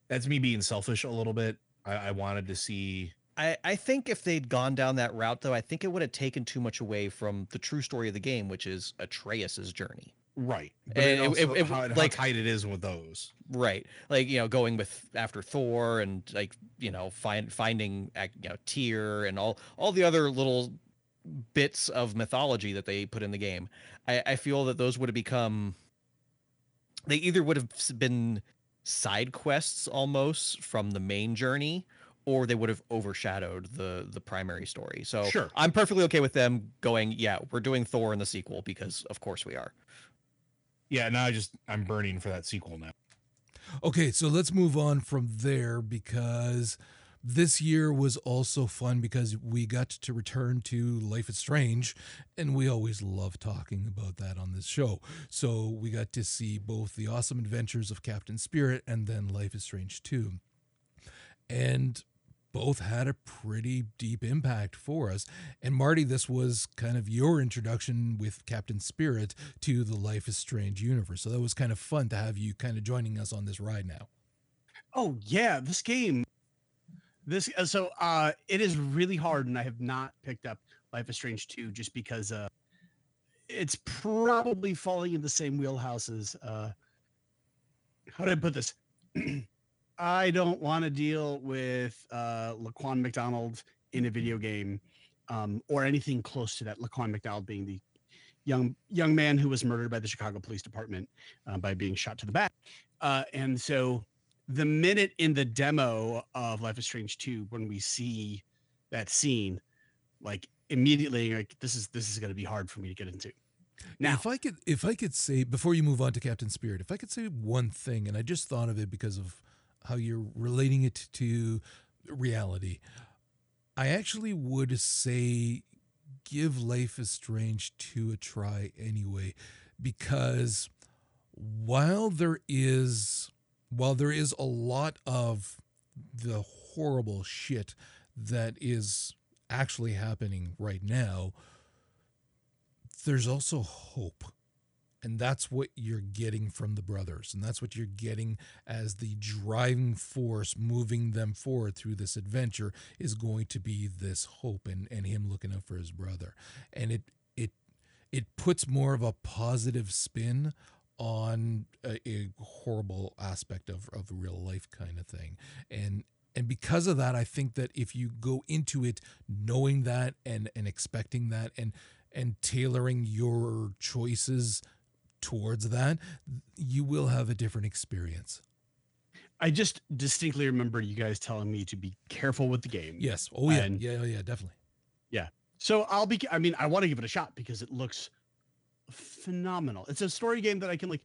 that's me being selfish a little bit. I, I wanted to see I, I think if they'd gone down that route, though, I think it would have taken too much away from the true story of the game, which is Atreus's journey. Right, but And it also, it- it- how, how tight it is with those. Right. Like, you know, going with after Thor and like, you know, find finding you know, Tyr and all all the other little bits of mythology that they put in the game. I, I feel that those would have become they either would have been side quests almost from the main journey or they would have overshadowed the the primary story. So Sure. I'm perfectly okay with them going, yeah, we're doing Thor in the sequel because of course we are. Yeah, now I just I'm burning for that sequel now. Okay, so let's move on from there because this year was also fun because we got to return to Life is Strange, and we always love talking about that on this show. So we got to see both the awesome adventures of Captain Spirit and then Life is Strange 2. And both had a pretty deep impact for us. And Marty, this was kind of your introduction with Captain Spirit to the Life is Strange universe. So that was kind of fun to have you kind of joining us on this ride now. Oh yeah, this game. This uh, so uh it is really hard, and I have not picked up Life is Strange 2 just because uh it's probably falling in the same wheelhouse as uh how do I put this? <clears throat> I don't want to deal with uh Laquan McDonald in a video game um or anything close to that. Laquan McDonald being the young young man who was murdered by the Chicago Police Department uh, by being shot to the back. Uh, and so the minute in the demo of Life is Strange 2 when we see that scene, like immediately like this is this is going to be hard for me to get into. Now, if I could, if I could say before you move on to Captain Spirit, if I could say one thing, and I just thought of it because of how you're relating it to reality, I actually would say give Life is Strange 2 a try anyway, because while there is while there is a lot of the horrible shit that is actually happening right now, there's also hope. And that's what you're getting from the brothers. And that's what you're getting as the driving force moving them forward through this adventure is going to be this hope and, and him looking out for his brother. And it it it puts more of a positive spin on a, a horrible aspect of, of real life kind of thing. And and because of that, I think that if you go into it knowing that and and expecting that and and tailoring your choices towards that, you will have a different experience. I just distinctly remember you guys telling me to be careful with the game. Yes. Oh yeah. And- yeah. Oh yeah. Definitely. Yeah. So I'll be. I mean, I want to give it a shot because it looks phenomenal. It's a story game that I can like,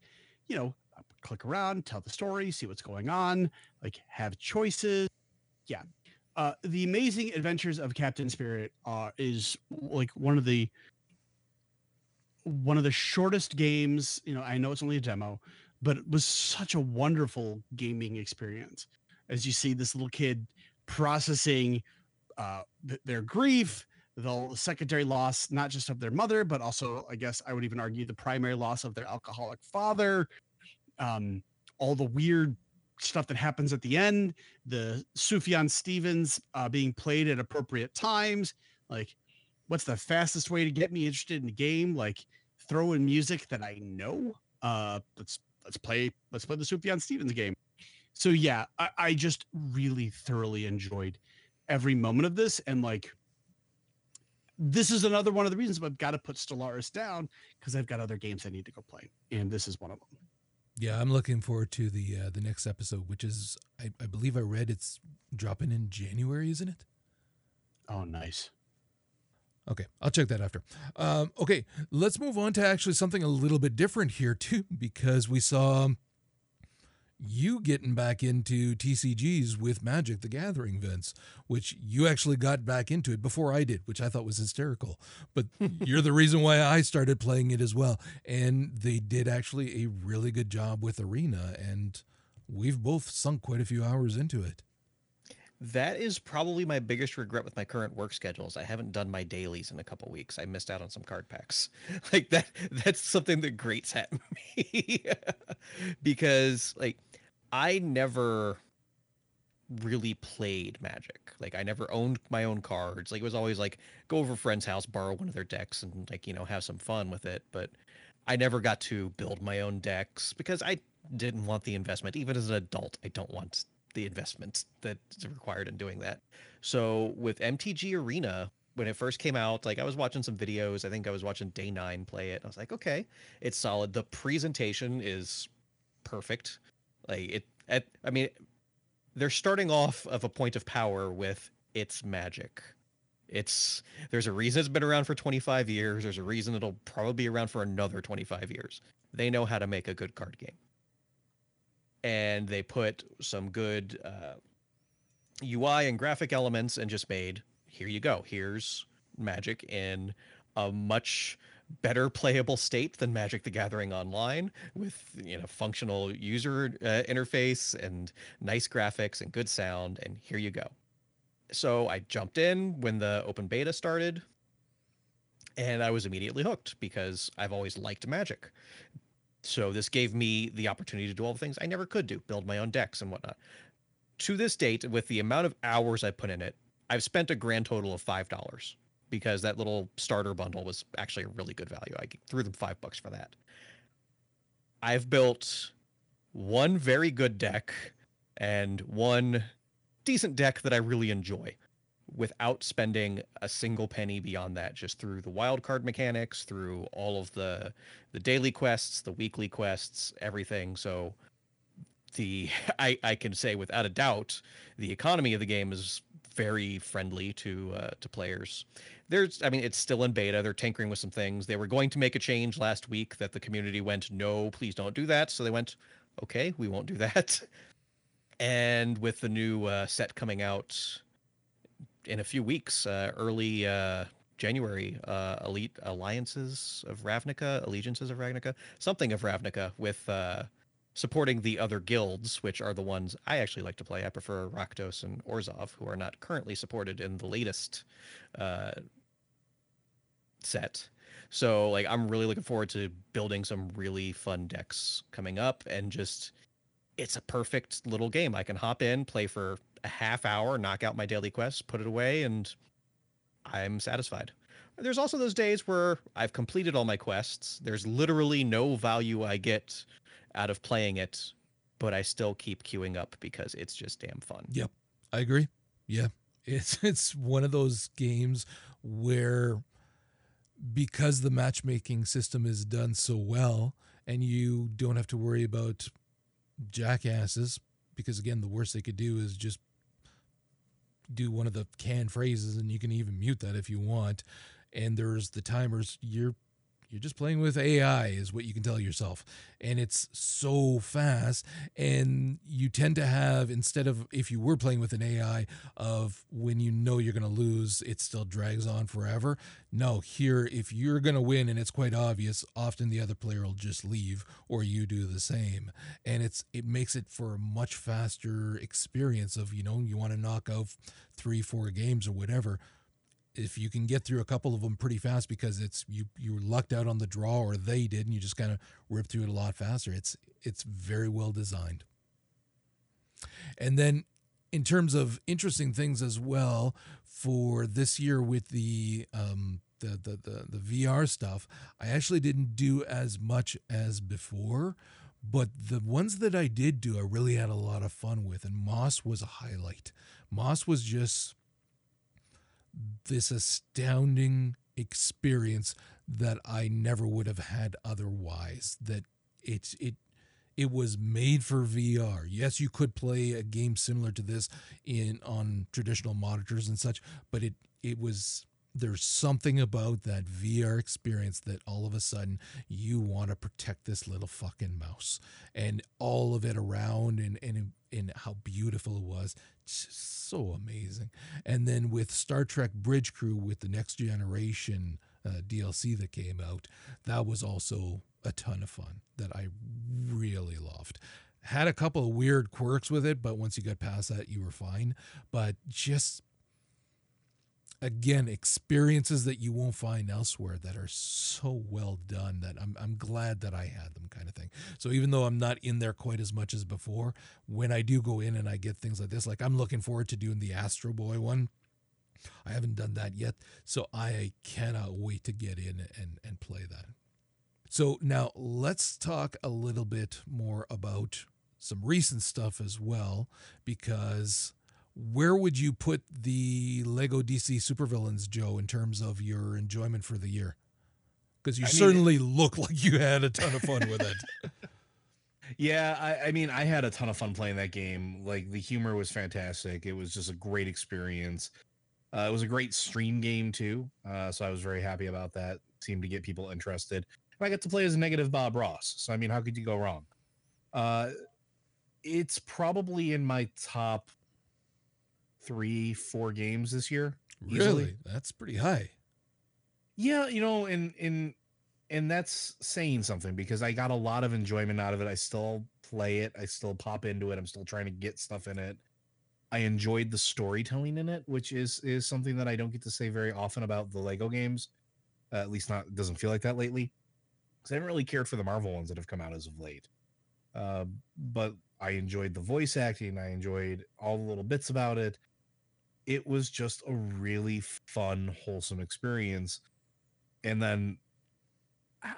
you know, click around, tell the story, see what's going on, like have choices. Yeah. Uh, the Amazing Adventures of Captain Spirit uh, is like one of the one of the shortest games. You know, I know it's only a demo, but it was such a wonderful gaming experience. As you see this little kid processing uh, th- their grief, the secondary loss, not just of their mother, but also, I guess I would even argue, the primary loss of their alcoholic father. Um, all the weird stuff that happens at the end, the Sufjan Stevens uh, being played at appropriate times. Like, what's the fastest way to get me interested in the game? Like, throw in music that I know. Uh, let's let's play let's play the Sufjan Stevens game. So yeah, I, I just really thoroughly enjoyed every moment of this, and like this is another one of the reasons I've got to put Stellaris down because I've got other games I need to go play, and this is one of them. Yeah, I'm looking forward to the uh, the next episode, which is I, I believe I read it's dropping in January, isn't it? Oh, nice. Okay, I'll check that after. Um, okay, let's move on to actually something a little bit different here too, <laughs> because we saw you getting back into TCGs with Magic the Gathering, Vince, which you actually got back into it before I did, which I thought was hysterical. But <laughs> you're the reason why I started playing it as well. And they did actually a really good job with Arena, and we've both sunk quite a few hours into it. That is probably my biggest regret with my current work schedules. I haven't done my dailies in a couple weeks. I missed out on some card packs. <laughs> Like that that's something that grates at <laughs> me. because like I never really played magic. Like I never owned my own cards. Like it was always like go over a friend's house, borrow one of their decks and like, you know, have some fun with it, but I never got to build my own decks because I didn't want the investment. Even as an adult, I don't want the investment that's required in doing that. So with MTG Arena, when it first came out, like I was watching some videos. I think I was watching Day Nine play it. I was like, okay, it's solid. The presentation is perfect. Like it, at, I mean, they're starting off of a point of power with it's magic. It's there's a reason it's been around for 25 years. There's a reason it'll probably be around for another 25 years. They know how to make a good card game and they put some good uh, UI and graphic elements and just made here you go. Here's Magic in a much better playable state than Magic the Gathering Online with you know functional user uh, interface and nice graphics and good sound and here you go. So I jumped in when the open beta started and I was immediately hooked because I've always liked Magic. So this gave me the opportunity to do all the things I never could do, build my own decks and whatnot. To this date, with the amount of hours I put in it, I've spent a grand total of five dollars because that little starter bundle was actually a really good value. I threw them five bucks for that. I've built one very good deck and one decent deck that I really enjoy without spending a single penny beyond that just through the wild card mechanics through all of the the daily quests the weekly quests everything. So the <laughs> i i can say without a doubt the economy of the game is very friendly to uh, to players. There's i mean it's still in beta. They're tinkering with some things. They were going to make a change last week that the community went no please don't do that. So they went okay we won't do <laughs> that. And with the new uh, set coming out in a few weeks, uh, early uh, January, uh, Elite Alliances of Ravnica, Allegiances of Ravnica, something of Ravnica, with uh, supporting the other guilds, which are the ones I actually like to play. I prefer Rakdos and Orzhov, who are not currently supported in the latest uh, set. So, like, I'm really looking forward to building some really fun decks coming up and just it's a perfect little game. I can hop in, play for a half hour, knock out my daily quests, put it away, and I'm satisfied. There's also those days where I've completed all my quests. There's literally no value I get out of playing it, but I still keep queuing up because it's just damn fun. Yep. I agree. Yeah. <laughs> It's it's one of those games where because the matchmaking system is done so well and you don't have to worry about jackasses because again the worst they could do is just do one of the canned phrases and you can even mute that if you want. And there's the timers you're you're just playing with AI is what you can tell yourself. And it's so fast. And you tend to have instead of if you were playing with an AI of when you know you're going to lose it still drags on forever. No here if you're going to win and it's quite obvious often the other player will just leave or you do the same. And it's it makes it for a much faster experience of you know you want to knock out 3 4 games or whatever if you can get through a couple of them pretty fast because it's you you lucked out on the draw or they did and you just kind of rip through it a lot faster it's it's very well designed. And then in terms of interesting things as well for this year with the um the, the the the VR stuff I actually didn't do as much as before but the ones that I did do I really had a lot of fun with and Moss was a highlight. Moss was just this astounding experience that I never would have had otherwise. That it's it it was made for VR. Yes, you could play a game similar to this in on traditional monitors and such, but it it was there's something about that VR experience that all of a sudden you want to protect this little fucking mouse and all of it around and and and how beautiful it was so amazing. And then with Star Trek Bridge Crew with the next generation uh, DLC that came out that was also a ton of fun that I really loved. Had a couple of weird quirks with it but once you got past that you were fine. But just again experiences that you won't find elsewhere that are so well done that I'm I'm glad that I had them kind of thing. So even though I'm not in there quite as much as before, when I do go in and I get things like this, like I'm looking forward to doing the Astro Boy one. I haven't done that yet, so I cannot wait to get in and and play that. So now let's talk a little bit more about some recent stuff as well because where would you put the Lego DC supervillains, Joe, in terms of your enjoyment for the year? Because you I mean, certainly look like you had a ton of fun with it. <laughs> Yeah, I, I mean, I had a ton of fun playing that game. Like the humor was fantastic. It was just a great experience. Uh, it was a great stream game too, uh, so I was very happy about that. Seemed to get people interested. And I got to play as a negative Bob Ross. So I mean, how could you go wrong? Uh, it's probably in my top three, four games this year. easily. really? That's pretty high. Yeah, you know, and and and that's saying something because I got a lot of enjoyment out of it. I still play it. I still pop into it. I'm still trying to get stuff in it. I enjoyed the storytelling in it, which is is something that I don't get to say very often about the Lego games. Uh, at least not it doesn't feel like that lately. Because I haven't really cared for the Marvel ones that have come out as of late. Uh, but I enjoyed the voice acting. I enjoyed all the little bits about it. It was just a really fun, wholesome experience. And then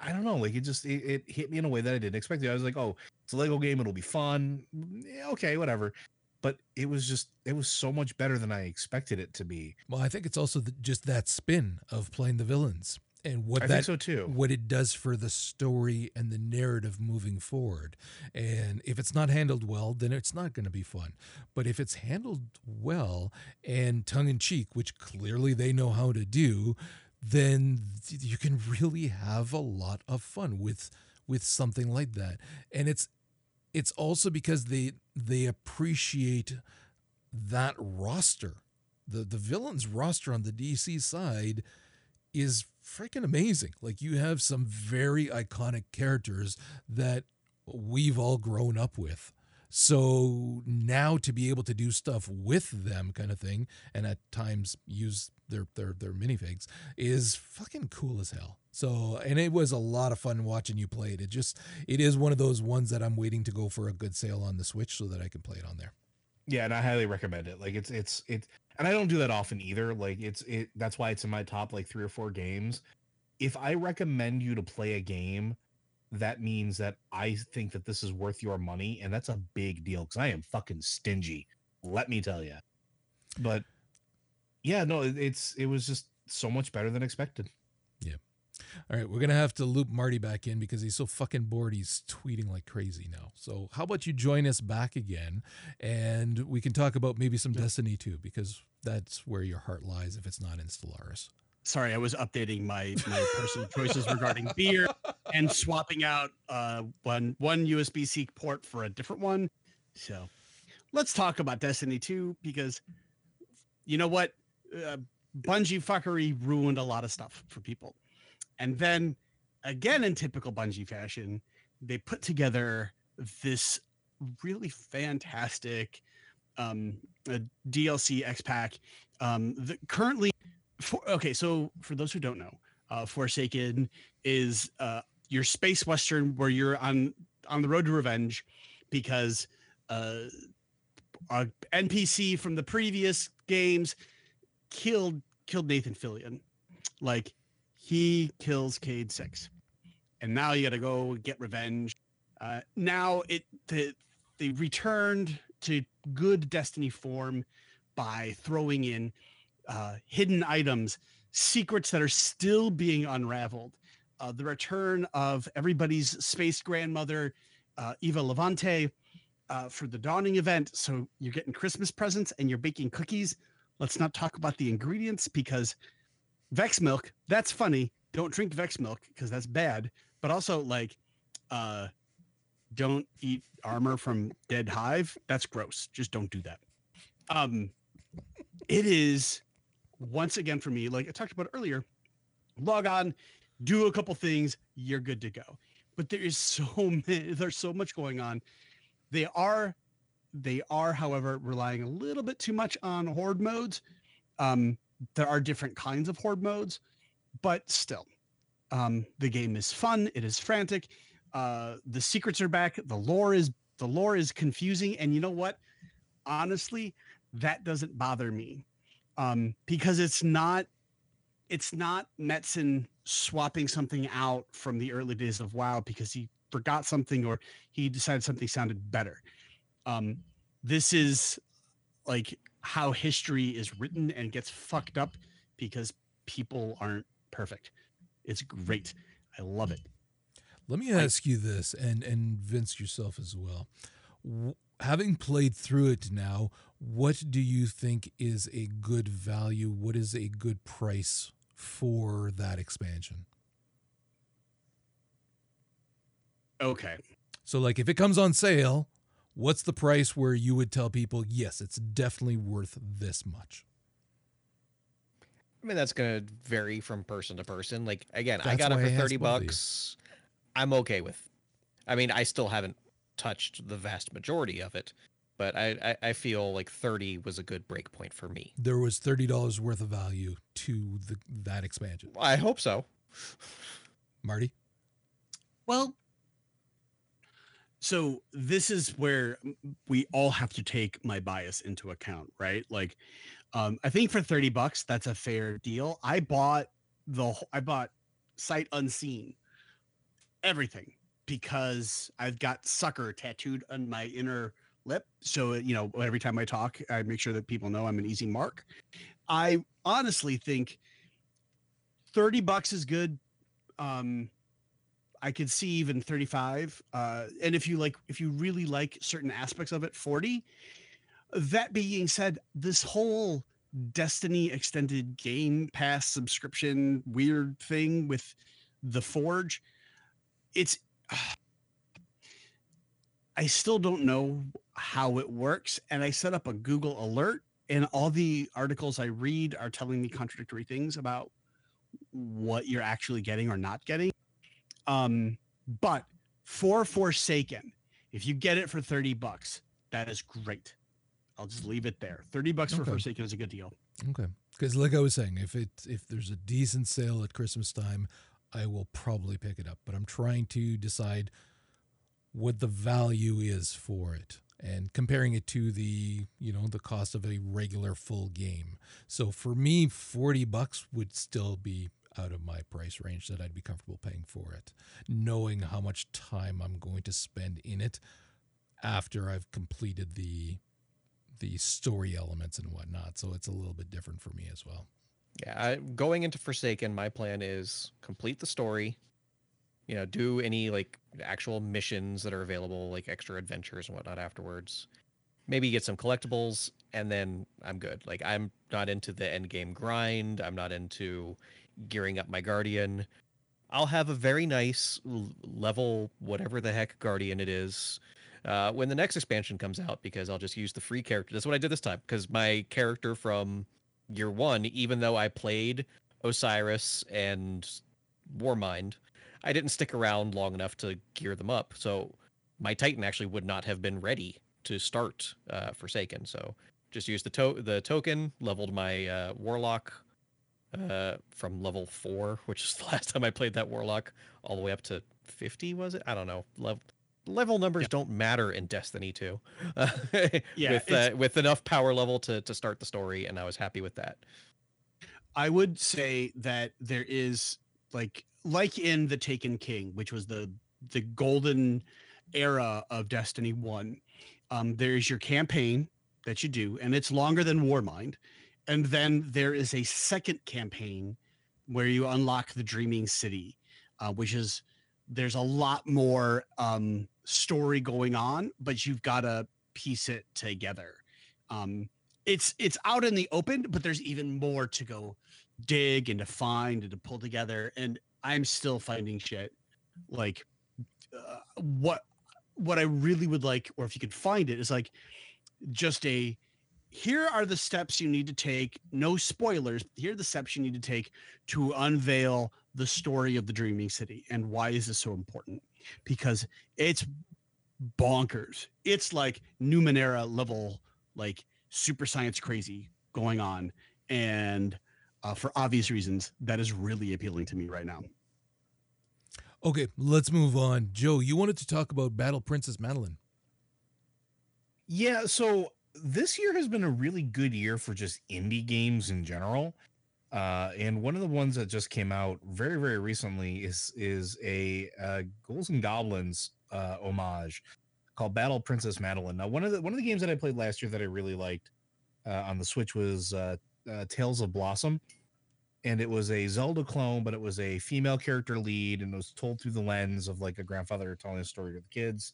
I don't know, like it just it, it hit me in a way that I didn't expect. I was like, oh, it's a Lego game, it'll be fun. Mm, yeah, okay, whatever. but it was just it was so much better than I expected it to be. Well, I think it's also the, just that spin of playing the villains and what I that think so too. what it does for the story and the narrative moving forward. And if it's not handled well, then it's not going to be fun. But if it's handled well and tongue in cheek, which clearly they know how to do, then you can really have a lot of fun with with something like that. And it's it's also because they they appreciate that roster. The the villains roster on the DC side is freaking amazing. Like you have some very iconic characters that we've all grown up with. So now to be able to do stuff with them kind of thing and at times use their their their minifigs is fucking cool as hell. So and it was a lot of fun watching you play it. It just it is one of those ones that I'm waiting to go for a good sale on the Switch so that I can play it on there. Yeah, and I highly recommend it. Like it's it's it and I don't do that often either. Like it's it that's why it's in my top like 3 or 4 games. If I recommend you to play a game, that means that I think that this is worth your money and that's a big deal cuz I am fucking stingy. Let me tell you. But yeah, no, it's it was just so much better than expected. All right, we're gonna have to loop Marty back in because he's so fucking bored. He's tweeting like crazy now. So how about you join us back again, and we can talk about maybe some Destiny too, because that's where your heart lies if it's not in Stellaris. Sorry, I was updating my my personal <laughs> choices regarding beer and swapping out uh one one USB C port for a different one. So let's talk about Destiny 2 because you know what? Uh, Bungie fuckery ruined a lot of stuff for people. And then again in typical Bungie fashion, they put together this really fantastic um DLC X pack um the, currently for, okay, so for those who don't know, uh, Forsaken is uh, your space western where you're on on the road to revenge because uh, a NPC from the previous games killed killed Nathan Fillion. Like he kills Cayde Six, and now you got to go get revenge. Uh, now it the, they returned to good Destiny form by throwing in uh, hidden items, secrets that are still being unraveled. Uh, the return of everybody's space grandmother, uh, Eva Levante, uh, for the dawning event. So you're getting Christmas presents and you're baking cookies. Let's not talk about the ingredients because Vex milk, that's funny. Don't drink Vex milk because that's bad. But also, like, uh, don't eat armor from dead hive. That's gross. Just don't do that. Um, it is once again for me, like I talked about earlier, log on, do a couple things, you're good to go. But there is so <laughs> many, there's so much going on. They are, they are, however, relying a little bit too much on horde modes. Um, there are different kinds of horde modes, but still, um, the game is fun. It is frantic. Uh, the secrets are back. The lore is the lore is confusing, and you know what? Honestly, that doesn't bother me um, because it's not it's not Metzen swapping something out from the early days of WoW because he forgot something or he decided something sounded better. Um, this is like how history is written and gets fucked up because people aren't perfect. It's great. I love it. Let me ask you this, and and Vince yourself as well. W- having played through it now, what do you think is a good value? What is a good price for that expansion? Okay. So, like, if it comes on sale, what's the price where you would tell people, yes, it's definitely worth this much? I mean, that's going to vary from person to person. Like, again, I got it why for 30 both of you. bucks. I'm okay with. I mean, I still haven't touched the vast majority of it, but I, I, I feel like 30 was a good break point for me. There was thirty dollars worth of value to the that expansion. I hope so. Marty, Well, so this is where we all have to take my bias into account, right? Like, um, I think for 30 bucks, that's a fair deal. I bought the, I bought sight unseen, everything because I've got sucker tattooed on my inner lip. So, you know, every time I talk, I make sure that people know I'm an easy mark. I honestly think 30 bucks is good. Um, I could see even 35. Uh, and if you like, if you really like certain aspects of it, 40. That being said, this whole Destiny extended game pass subscription weird thing with the Forge, it's <sighs> I still don't know how it works. And I set up a Google alert, and all the articles I read are telling me contradictory things about what you're actually getting or not getting. Um, but for Forsaken, if you get it for 30 bucks, that is great. I'll just leave it there. 30 bucks for Forsaken is a good deal. Okay. Because like I was saying, if it if there's a decent sale at Christmas time, I will probably pick it up. But I'm trying to decide what the value is for it and comparing it to the you know the cost of a regular full game. So for me, forty bucks would still be out of my price range that I'd be comfortable paying for it, knowing how much time I'm going to spend in it after I've completed the the story elements and whatnot. So it's a little bit different for me as well. Yeah, I, going into Forsaken, my plan is complete the story. You know, do any like actual missions that are available, like extra adventures and whatnot afterwards. Maybe get some collectibles, and then I'm good. Like I'm not into the end game grind. I'm not into gearing up my guardian. I'll have a very nice level, whatever the heck guardian it is, uh, when the next expansion comes out, because I'll just use the free character. That's what I did this time, because my character from year one, even though I played Osiris and Warmind, I didn't stick around long enough to gear them up. So my Titan actually would not have been ready to start uh, Forsaken. So just used the to- the token, leveled my uh, Warlock uh, from level four, which is <laughs> the last time I played that Warlock, all the way up to fifty. Was it? I don't know. Level level numbers don't matter in Destiny 2. Uh, <laughs> Yeah, with uh, with enough power level to to start the story, and I was happy with that. I would say that there is like like in the Taken King, which was the the golden era of Destiny One. Um, there is your campaign that you do, and it's longer than Warmind. And then there is a second campaign where you unlock the Dreaming City, uh, which is there's a lot more um, story going on, but you've got to piece it together. Um, it's it's out in the open, but there's even more to go dig and to find and to pull together. And I'm still finding shit like uh, what what I really would like, or if you could find it, is like just a here are the steps you need to take. No spoilers. Here are the steps you need to take to unveil the story of the Dreaming City. And why is this so important? Because it's bonkers. It's like Numenera level, like super science crazy going on. And uh, for obvious reasons, that is really appealing to me right now. Okay, let's move on. Joe, you wanted to talk about Battle Princess Madeline. Yeah, so this year has been a really good year for just indie games in general. Uh, and one of the ones that just came out very, very recently is is a uh, Ghouls and Goblins uh, homage called Battle Princess Madeline. Now, one of the one of the games that I played last year that I really liked uh, on the Switch was uh, uh, Tales of Blossom, and it was a Zelda clone, but it was a female character lead, and it was told through the lens of like a grandfather telling a story to the kids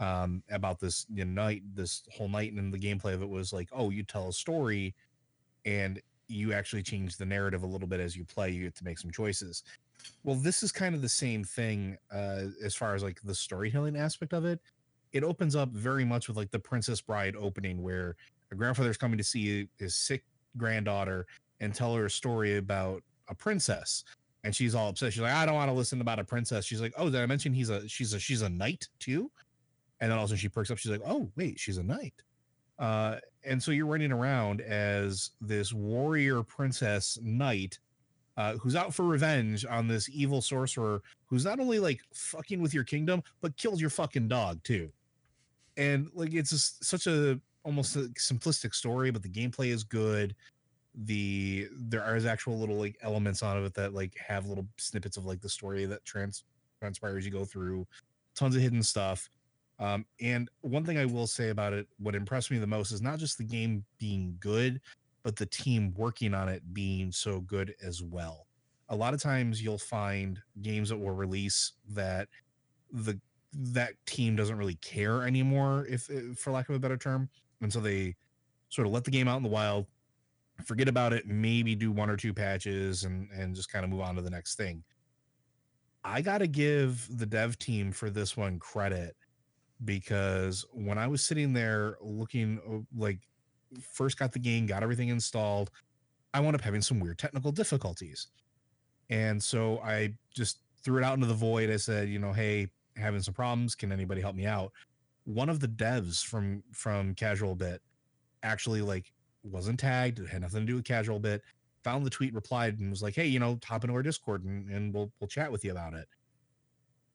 um, about this you know, night, this whole night, and the gameplay of it was like, oh, you tell a story, and you actually change the narrative a little bit as you play. You get to make some choices. Well, this is kind of the same thing uh, as far as like the storytelling aspect of it. It opens up very much with like the Princess Bride opening, where a grandfather is coming to see his sick granddaughter and tell her a story about a princess and she's all upset she's like i don't want to listen about a princess she's like oh did i mention he's a she's a she's a knight too and then also she perks up she's like oh wait she's a knight. Uh and so you're running around as this warrior princess knight uh, who's out for revenge on this evil sorcerer who's not only like fucking with your kingdom but kills your fucking dog too. And like it's just such a almost a simplistic story but the gameplay is good. The there are actual little like elements on it that like have little snippets of like the story that trans transpires you go through. Tons of hidden stuff Um, and one thing I will say about it, what impressed me the most is not just the game being good, but the team working on it being so good as well. A lot of times you'll find games that will release that the that team doesn't really care anymore, if, for lack of a better term, and so they sort of let the game out in the wild, forget about it, maybe do one or two patches, and and just kind of move on to the next thing. I got to give the dev team for this one credit because when I was sitting there looking like first got the game, got everything installed, I wound up having some weird technical difficulties. And so I just threw it out into the void. I said, you know, hey, having some problems. Can anybody help me out? One of the devs from from Casual Bit actually like wasn't tagged, had nothing to do with Casual Bit, found the tweet, replied, and was like, hey, you know, hop into our Discord and, and we'll we'll chat with you about it.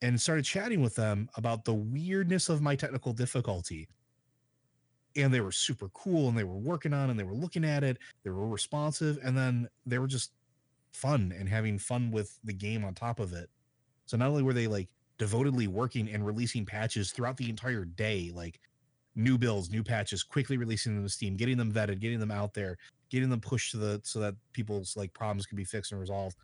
And started chatting with them about the weirdness of my technical difficulty. And they were super cool and they were working on and they were looking at it. They were responsive and then they were just fun and having fun with the game on top of it. So not only were they like devotedly working and releasing patches throughout the entire day like new builds new patches quickly releasing them to steam getting them vetted getting them out there getting them pushed to the so that people's like problems can be fixed and resolved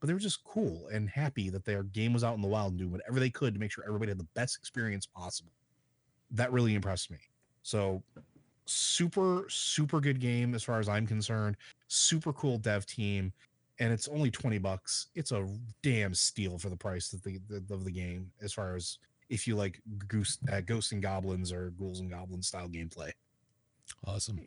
but they were just cool and happy that their game was out in the wild and doing whatever they could to make sure everybody had the best experience possible that really impressed me so super, super good game as far as I'm concerned. Super cool dev team. And it's only 20 bucks. It's a damn steal for the price the, the of the game, as far as if you like goose uh, ghosts and goblins or ghouls and goblins style gameplay. Awesome.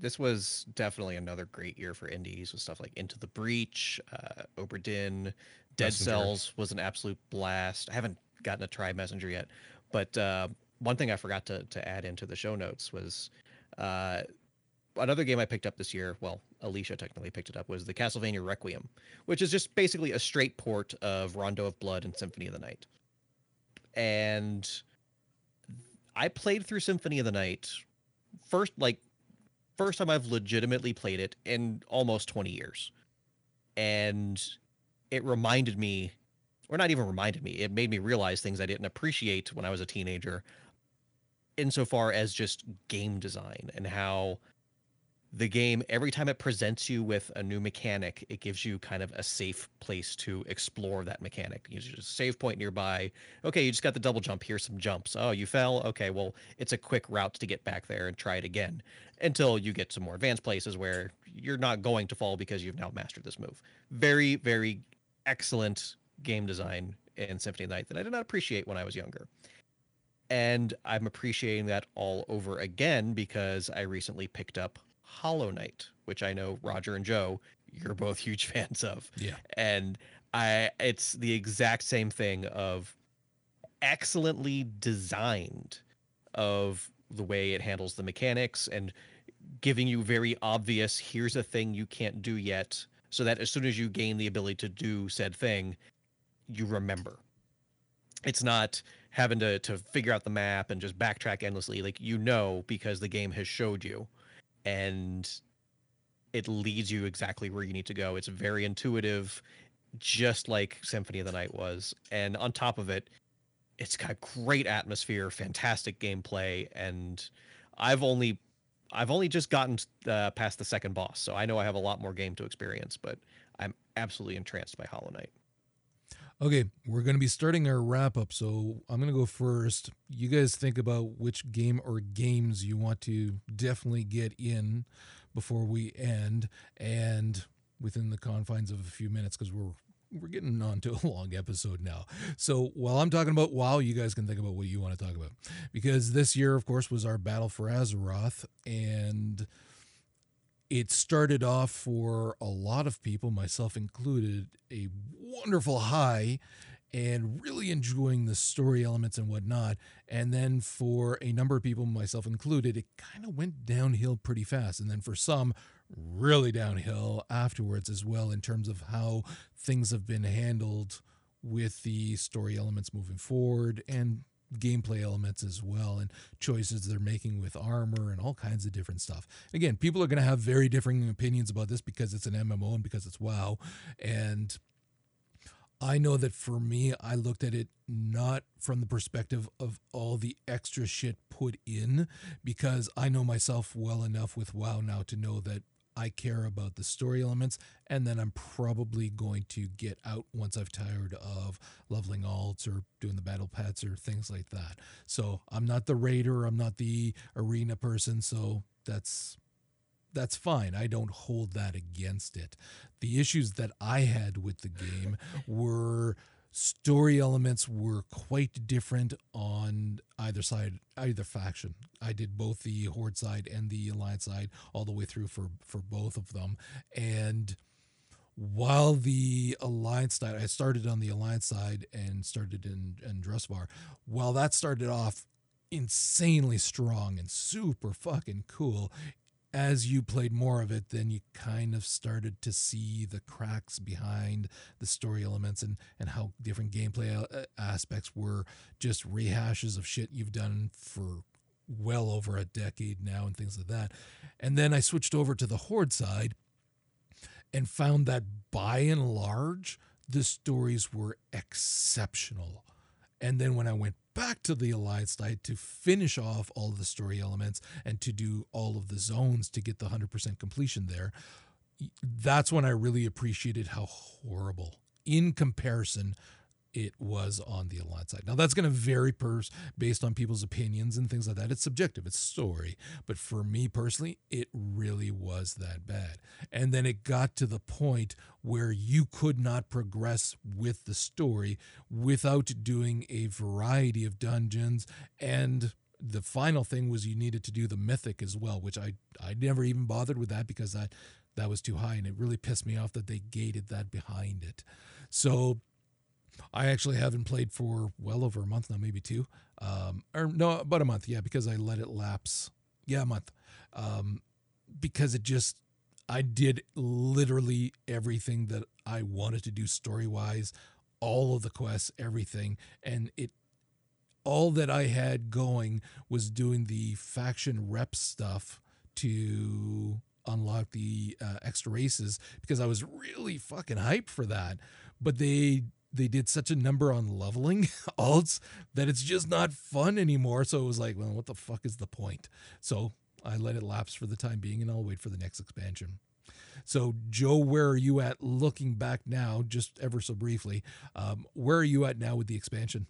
This was definitely another great year for indies with stuff like Into the Breach, uh, Obra Dinn, Dead Messenger. Cells was an absolute blast. I haven't gotten to try Messenger yet, but uh, one thing I forgot to to add into the show notes was uh, another game I picked up this year. Well, Alicia technically picked it up was the Castlevania Requiem, which is just basically a straight port of Rondo of Blood and Symphony of the Night. And I played through Symphony of the Night first, like first time I've legitimately played it in almost 20 years. And it reminded me, or not even reminded me, it made me realize things I didn't appreciate when I was a teenager insofar as just game design and how the game every time it presents you with a new mechanic it gives you kind of a safe place to explore that mechanic. You just save point nearby. Okay you just got the double jump. Here's some jumps. Oh you fell? Okay well it's a quick route to get back there and try it again until you get to more advanced places where you're not going to fall because you've now mastered this move. Very very excellent game design in symphony of the night that i did not appreciate when i was younger. And I'm appreciating that all over again because I recently picked up Hollow Knight, which I know Roger and Joe, you're both <laughs> huge fans of. Yeah. And I it's the exact same thing of excellently designed of the way it handles the mechanics and giving you very obvious here's a thing you can't do yet so that as soon as you gain the ability to do said thing you remember it's not having to to figure out the map and just backtrack endlessly like you know because the game has showed you and it leads you exactly where you need to go. It's very intuitive just like symphony of the night was. And on top of it it's got great atmosphere fantastic gameplay and i've only i've only just gotten uh, past the second boss so i know i have a lot more game to experience but i'm absolutely entranced by hollow knight Okay, we're going to be starting our wrap up. So I'm going to go first. You guys think about which game or games you want to definitely get in before we end and within the confines of a few minutes because we're we're getting on to a <laughs> long episode now. So while I'm talking about WoW, you guys can think about what you want to talk about. Because this year, of course, was our Battle for Azeroth. And it started off for a lot of people, myself included, a wonderful high and really enjoying the story elements and whatnot. And then for a number of people, myself included, it kind of went downhill pretty fast. And then for some, really downhill afterwards as well, in terms of how things have been handled with the story elements moving forward and gameplay elements as well and choices they're making with armor and all kinds of different stuff. Again, people are going to have very differing opinions about this because it's an MMO and because it's WoW. And I know that for me, I looked at it not from the perspective of all the extra shit put in, because I know myself well enough with WoW now to know that I care about the story elements, and then I'm probably going to get out once I've tired of leveling alts or doing the battle pets or things like that. So I'm not the raider, I'm not the arena person, so that's that's fine. I don't hold that against it. The issues that I had with the game <laughs> were story elements were quite different on either side, either faction. I did both the Horde side and the Alliance side all the way through for for both of them, and while the Alliance side, I started on the Alliance side and started in in Drustvar. While that started off insanely strong and super fucking cool, as you played more of it, then you kind of started to see the cracks behind the story elements and, and how different gameplay uh, aspects were just rehashes of shit you've done for well over a decade now and things like that. And then I switched over to the Horde side and found that by and large, the stories were exceptional. And then when I went back to the Alliance side to finish off all the story elements and to do all of the zones to get the 100% completion there, that's when I really appreciated how horrible, in comparison, it was on the Alliance side. Now that's going to vary per based on people's opinions and things like that. It's subjective, it's story. But for me personally, it really was that bad. And then it got to the point where you could not progress with the story without doing a variety of dungeons and the final thing was you needed to do the mythic as well, which I I never even bothered with that because that that was too high and it really pissed me off that they gated that behind it. So I actually haven't played for well over a month now, maybe two, um, or no, about a month. Yeah, because I let it lapse. Yeah, a month. Um, because it just, I did literally everything that I wanted to do story wise, all of the quests, everything, and it. All that I had going was doing the faction rep stuff to unlock the uh, extra races because I was really fucking hyped for that. But they they did such a number on leveling <laughs> alts that it's just not fun anymore. So it was like, well, what the fuck is the point? So I let it lapse for the time being and I'll wait for the next expansion. So, Joe, where are you at looking back now, just ever so briefly? Um, where are you at now with the expansion?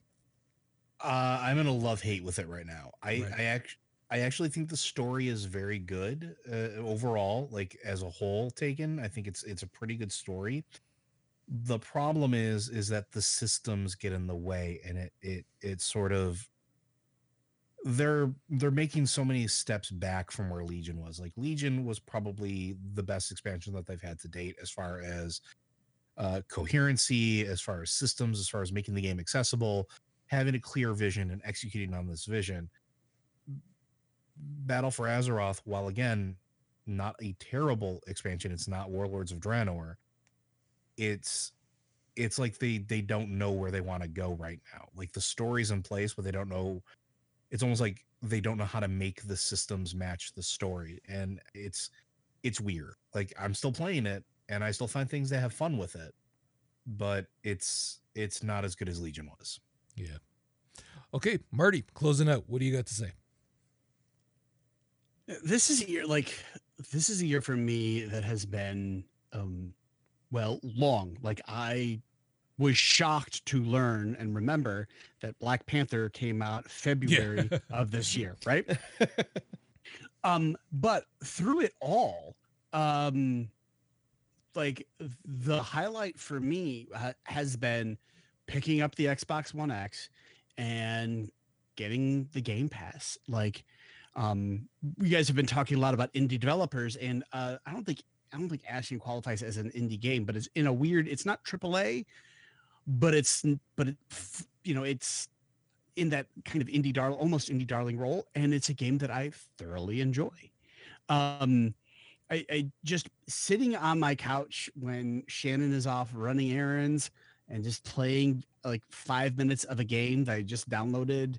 Uh, I'm in a love hate with it right now. I, right. I actually. I actually think the story is very good uh, overall, like as a whole taken. I think it's it's a pretty good story the problem is is that the systems get in the way and it it it sort of they're they're making so many steps back from where legion was. Like legion was probably the best expansion that they've had to date as far as uh, coherency as far as systems as far as making the game accessible having a clear vision and executing on this vision. Battle for azeroth while again not a terrible expansion it's not warlords of draenor it's it's like they they don't know where they want to go right now. Like the story's in place, but they don't know. It's almost like they don't know how to make the systems match the story, and it's it's weird. Like I'm still playing it, and I still find things that have fun with it, but it's it's not as good as Legion was. Yeah. Okay, Marty, closing out. What do you got to say? This is a year like this is a year for me that has been um well, long. Like I was shocked to learn and remember that Black Panther came out February yeah. of this <laughs> year, right? um, but through it all, um, like the highlight for me ha- has been picking up the Xbox One X and getting the Game Pass. Like, um, you guys have been talking a lot about indie developers, and uh, I don't think I don't think Ashen qualifies as an indie game, but it's in a weird. It's not AAA, but it's but it, you know it's in that kind of indie darling, almost indie darling role, and it's a game that I thoroughly enjoy. Um, I, I just sitting on my couch when Shannon is off running errands and just playing like five minutes of a game that I just downloaded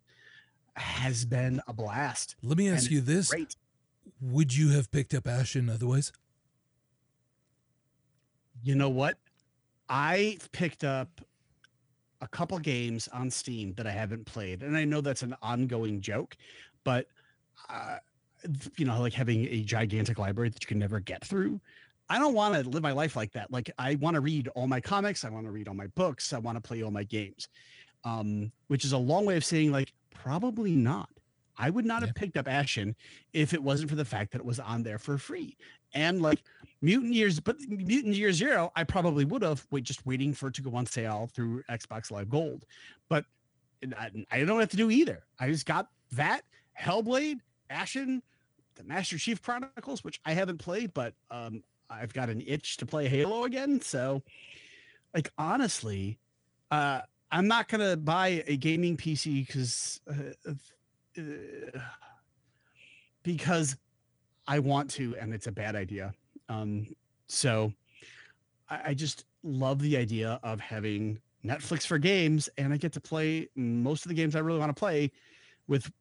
has been a blast. Let me ask you this: great. Would you have picked up Ashen otherwise? You know what? I picked up a couple games on Steam that I haven't played, and I know that's an ongoing joke, but uh, you know, like having a gigantic library that you can never get through. I don't want to live my life like that. Like I want to read all my comics, I want to read all my books, I want to play all my games. Um, which is a long way of saying like probably not. I would not Yeah. have picked up Ashen if it wasn't for the fact that it was on there for free. And like Mutant Years, but Mutant Year Zero, I probably would have wait just waiting for it to go on sale through Xbox Live Gold. But I, I don't have to do either. I just got that Hellblade, Ashen, the Master Chief Chronicles, which I haven't played, but um, I've got an itch to play Halo again. So, like honestly, uh, I'm not gonna buy a gaming PC because uh, uh, <sighs> because I want to, and it's a bad idea. Um, so I, I just love the idea of having Netflix for games, and I get to play most of the games I really want to play with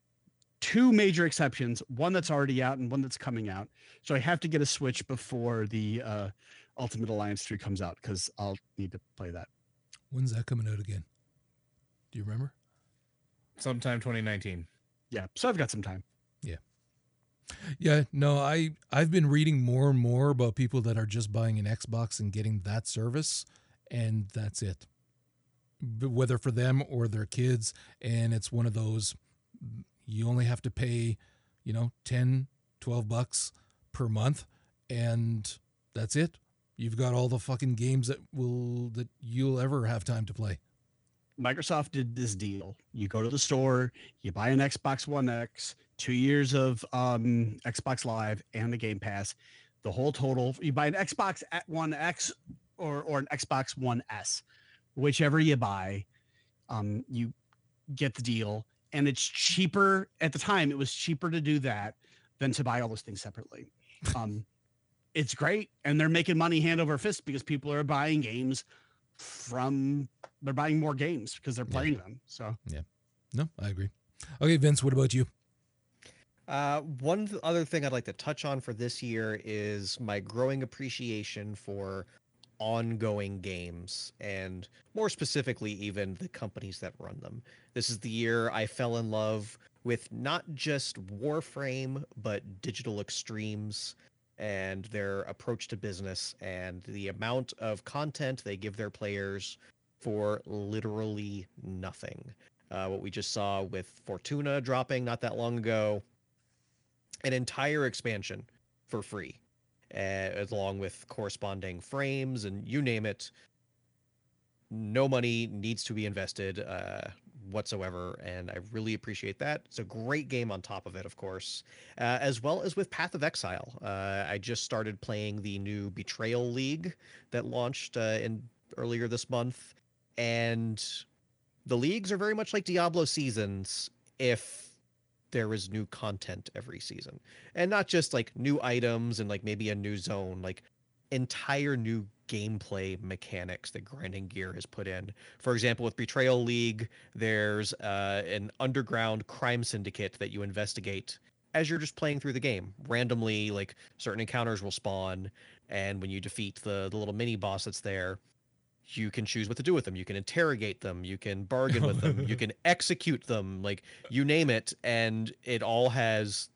two major exceptions one that's already out and one that's coming out. So I have to get a Switch before the uh, Ultimate Alliance 3 comes out because I'll need to play that. When's that coming out again? Do you remember? Sometime 2019. Yeah, so I've got some time. Yeah, Yeah, no, I I've been reading more and more about people that are just buying an Xbox and getting that service and that's it. Whether for them or their kids and it's one of those you only have to pay, you know, 10, 12 bucks per month and that's it. You've got all the fucking games that will that you'll ever have time to play. Microsoft did this deal. You go to the store, you buy an Xbox One X, two years of um, Xbox Live and the Game Pass. The whole total, you buy an Xbox at One X or or an Xbox One S, whichever you buy, um, you get the deal, and it's cheaper at the time. It was cheaper to do that than to buy all those things separately. Um, it's great, and they're making money hand over fist because people are buying games from they're buying more games because they're Yeah. playing them. So yeah, No, I agree. Okay, Vince, what about you? Uh, one other thing I'd like to touch on for this year is my growing appreciation for ongoing games and more specifically even the companies that run them. This is the year I fell in love with not just Warframe but Digital Extremes and their approach to business and the amount of content they give their players for literally nothing. Uh, what we just saw with Fortuna dropping not that long ago, an entire expansion for free, uh, along with corresponding frames and you name it. No money needs to be invested uh, whatsoever, and I really appreciate that. It's a great game on top of it, of course, uh, as well as with Path of Exile. Uh, I just started playing the new Betrayal League that launched uh, in earlier this month, and the leagues are very much like Diablo seasons if there is new content every season. And not just like new items and like maybe a new zone, like entire new gameplay mechanics that Grinding Gear has put in. For example, with Betrayal League, there's uh, an underground crime syndicate that you investigate as you're just playing through the game. Randomly, like certain encounters will spawn, and when you defeat the the little mini boss that's there, you can choose what to do with them. You can interrogate them. You can bargain with them. You <laughs> can execute them. Like you name it, and it all has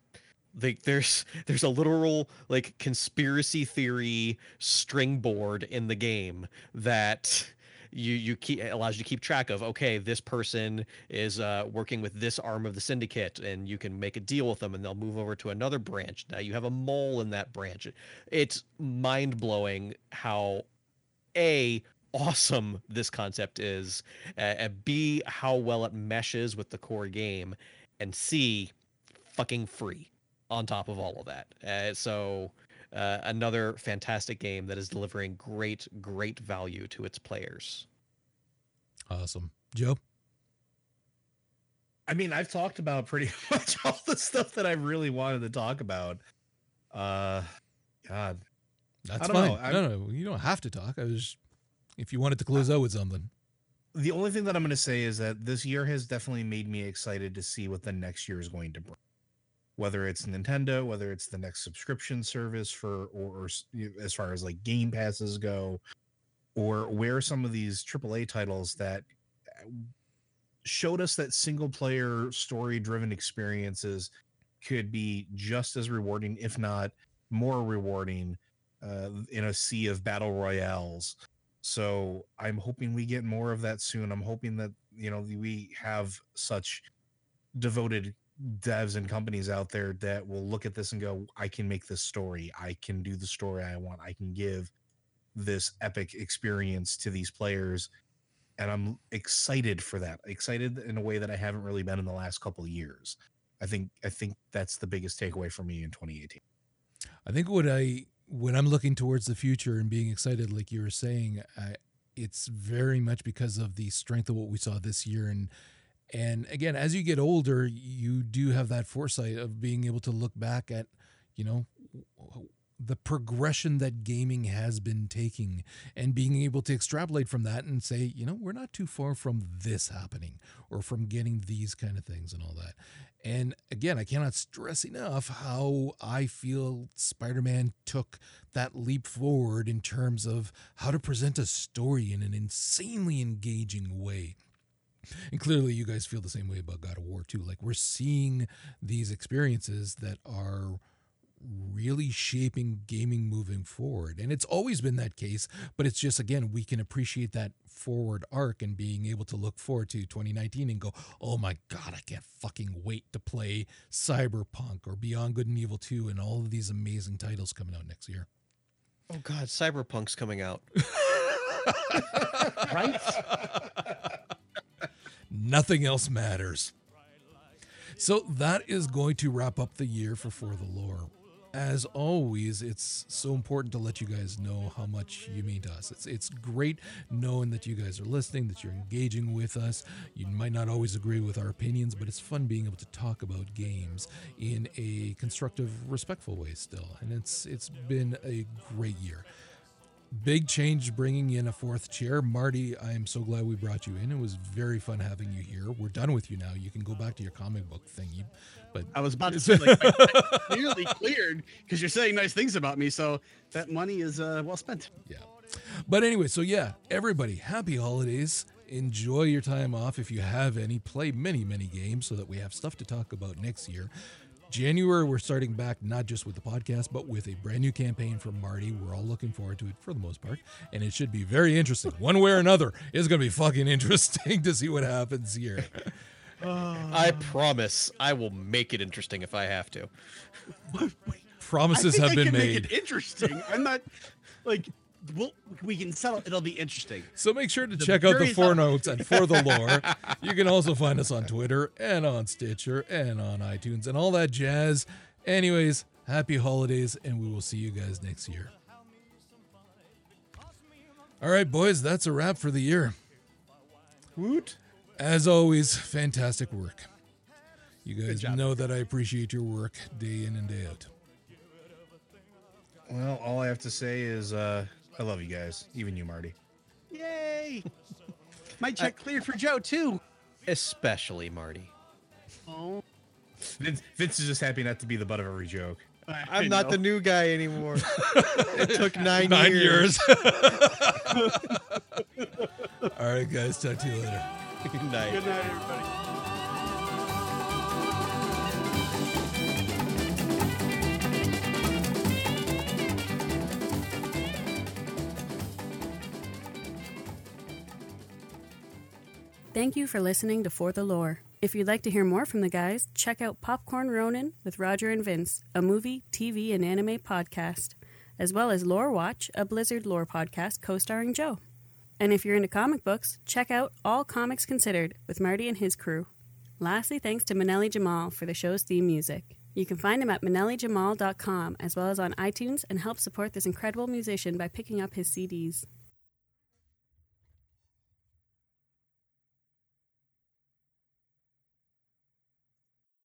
like there's <laughs> there's a literal like conspiracy theory string board in the game that you you keep allows you to keep track of okay this person is uh, working with this arm of the syndicate and you can make a deal with them and they'll move over to another branch now you have a mole in that branch it's mind-blowing how a awesome this concept is uh, and b how well it meshes with the core game and c fucking free on top of all of that uh, so uh, another fantastic game that is delivering great great value to its players Awesome. Joe? I mean, I've talked about pretty <laughs> much all the stuff that I really wanted to talk about. Uh, God, That's don't fine. know, I'm- No, no, you don't have to talk. I was if you wanted to close out with something. the only thing that I'm going to say is that this year has definitely made me excited to see what the next year is going to bring. Whether it's Nintendo, whether it's the next subscription service for, or, or as far as like Game Passes go, or where some of these AAA titles that showed us that single player story driven experiences could be just as rewarding, if not more rewarding, uh, in a sea of battle royales. So I'm hoping we get more of that soon. I'm hoping that you know we have such devoted devs and companies out there that will look at this and go, I can make this story. I can do the story I want. I can give this epic experience to these players. And I'm excited for that. Excited in a way that I haven't really been in the last couple years. I think I think that's the biggest takeaway for me in 2018. I think what I when I'm looking towards the future and being excited, like you were saying, I, it's very much because of the strength of what we saw this year. And and again, as you get older, you do have that foresight of being able to look back at, you know, the progression that gaming has been taking and being able to extrapolate from that and say, you know, we're not too far from this happening or from getting these kind of things and all that. And again, I cannot stress enough how I feel Spider Man took that leap forward in terms of how to present a story in an insanely engaging way. And clearly, you guys feel the same way about God of War too. Like, we're seeing these experiences that are really shaping gaming moving forward. And it's always been that case, but it's just, again, we can appreciate that forward arc and being able to look forward to 2019 and go, oh my God, I can't fucking wait to play Cyberpunk or Beyond Good and Evil 2 and all of these amazing titles coming out next year. Oh God, Cyberpunk's coming out. <laughs> right? Nothing else matters. So that is going to wrap up the year for For the Lore. As always, it's so important to let you guys know how much you mean to us. It's it's great knowing that you guys are listening, that you're engaging with us. You might not always agree with our opinions, but it's fun being able to talk about games in a constructive, respectful way still. And it's it's been a great year big change bringing in a fourth chair. Marty, I am so glad we brought you in. It was very fun having you here. We're done with you now. You can go back to your comic book thing. You, but I was about to <laughs> say, like, clearly cleared because you're saying nice things about me. So that money is uh, well spent. Yeah. But anyway, so yeah, everybody, happy holidays. Enjoy your time off if you have any. Play many, many games so that we have stuff to talk about next year. January, we're starting back not just with the podcast, but with a brand new campaign from Marty. We're all looking forward to it for the most part, and it should be very interesting. One way or another, it's going to be fucking interesting <laughs> to see what happens here. I promise I will make it interesting if I have to. Promises I think have I been can made. Make it interesting. I'm not like we'll, we can settle. It'll be interesting. So make sure to The check out the jury's four out. notes and for the lore. <laughs> You can also find us on Twitter and on Stitcher and on iTunes and all that jazz. Anyways, happy holidays, and we will see you guys next year. All right, boys, that's a wrap for the year. Woot. As always, fantastic work. You guys job. know that I appreciate your work day in and day out. Well, all I have to say is uh, I love you guys, even you, Marty. Yay! <laughs> My check cleared for Joe too. Especially Marty. Oh, Vince, Vince is just happy not to be the butt of every joke. I'm not the new guy anymore. <laughs> it took nine, Nine years. years. <laughs> all right, guys, talk to you later. Good night. Good night, everybody. Thank you for listening to For the Lore. If you'd like to hear more from the guys, check out Popcorn Ronin with Roger and Vince, a movie, TV, and anime podcast, as well as Lore Watch, a Blizzard lore podcast co starring Joe. And if you're into comic books, check out All Comics Considered with Marty and his crew. Lastly, thanks to Manelli Jamal for the show's theme music. You can find him at manellijamal.com as well as on iTunes and help support this incredible musician by picking up his CDs.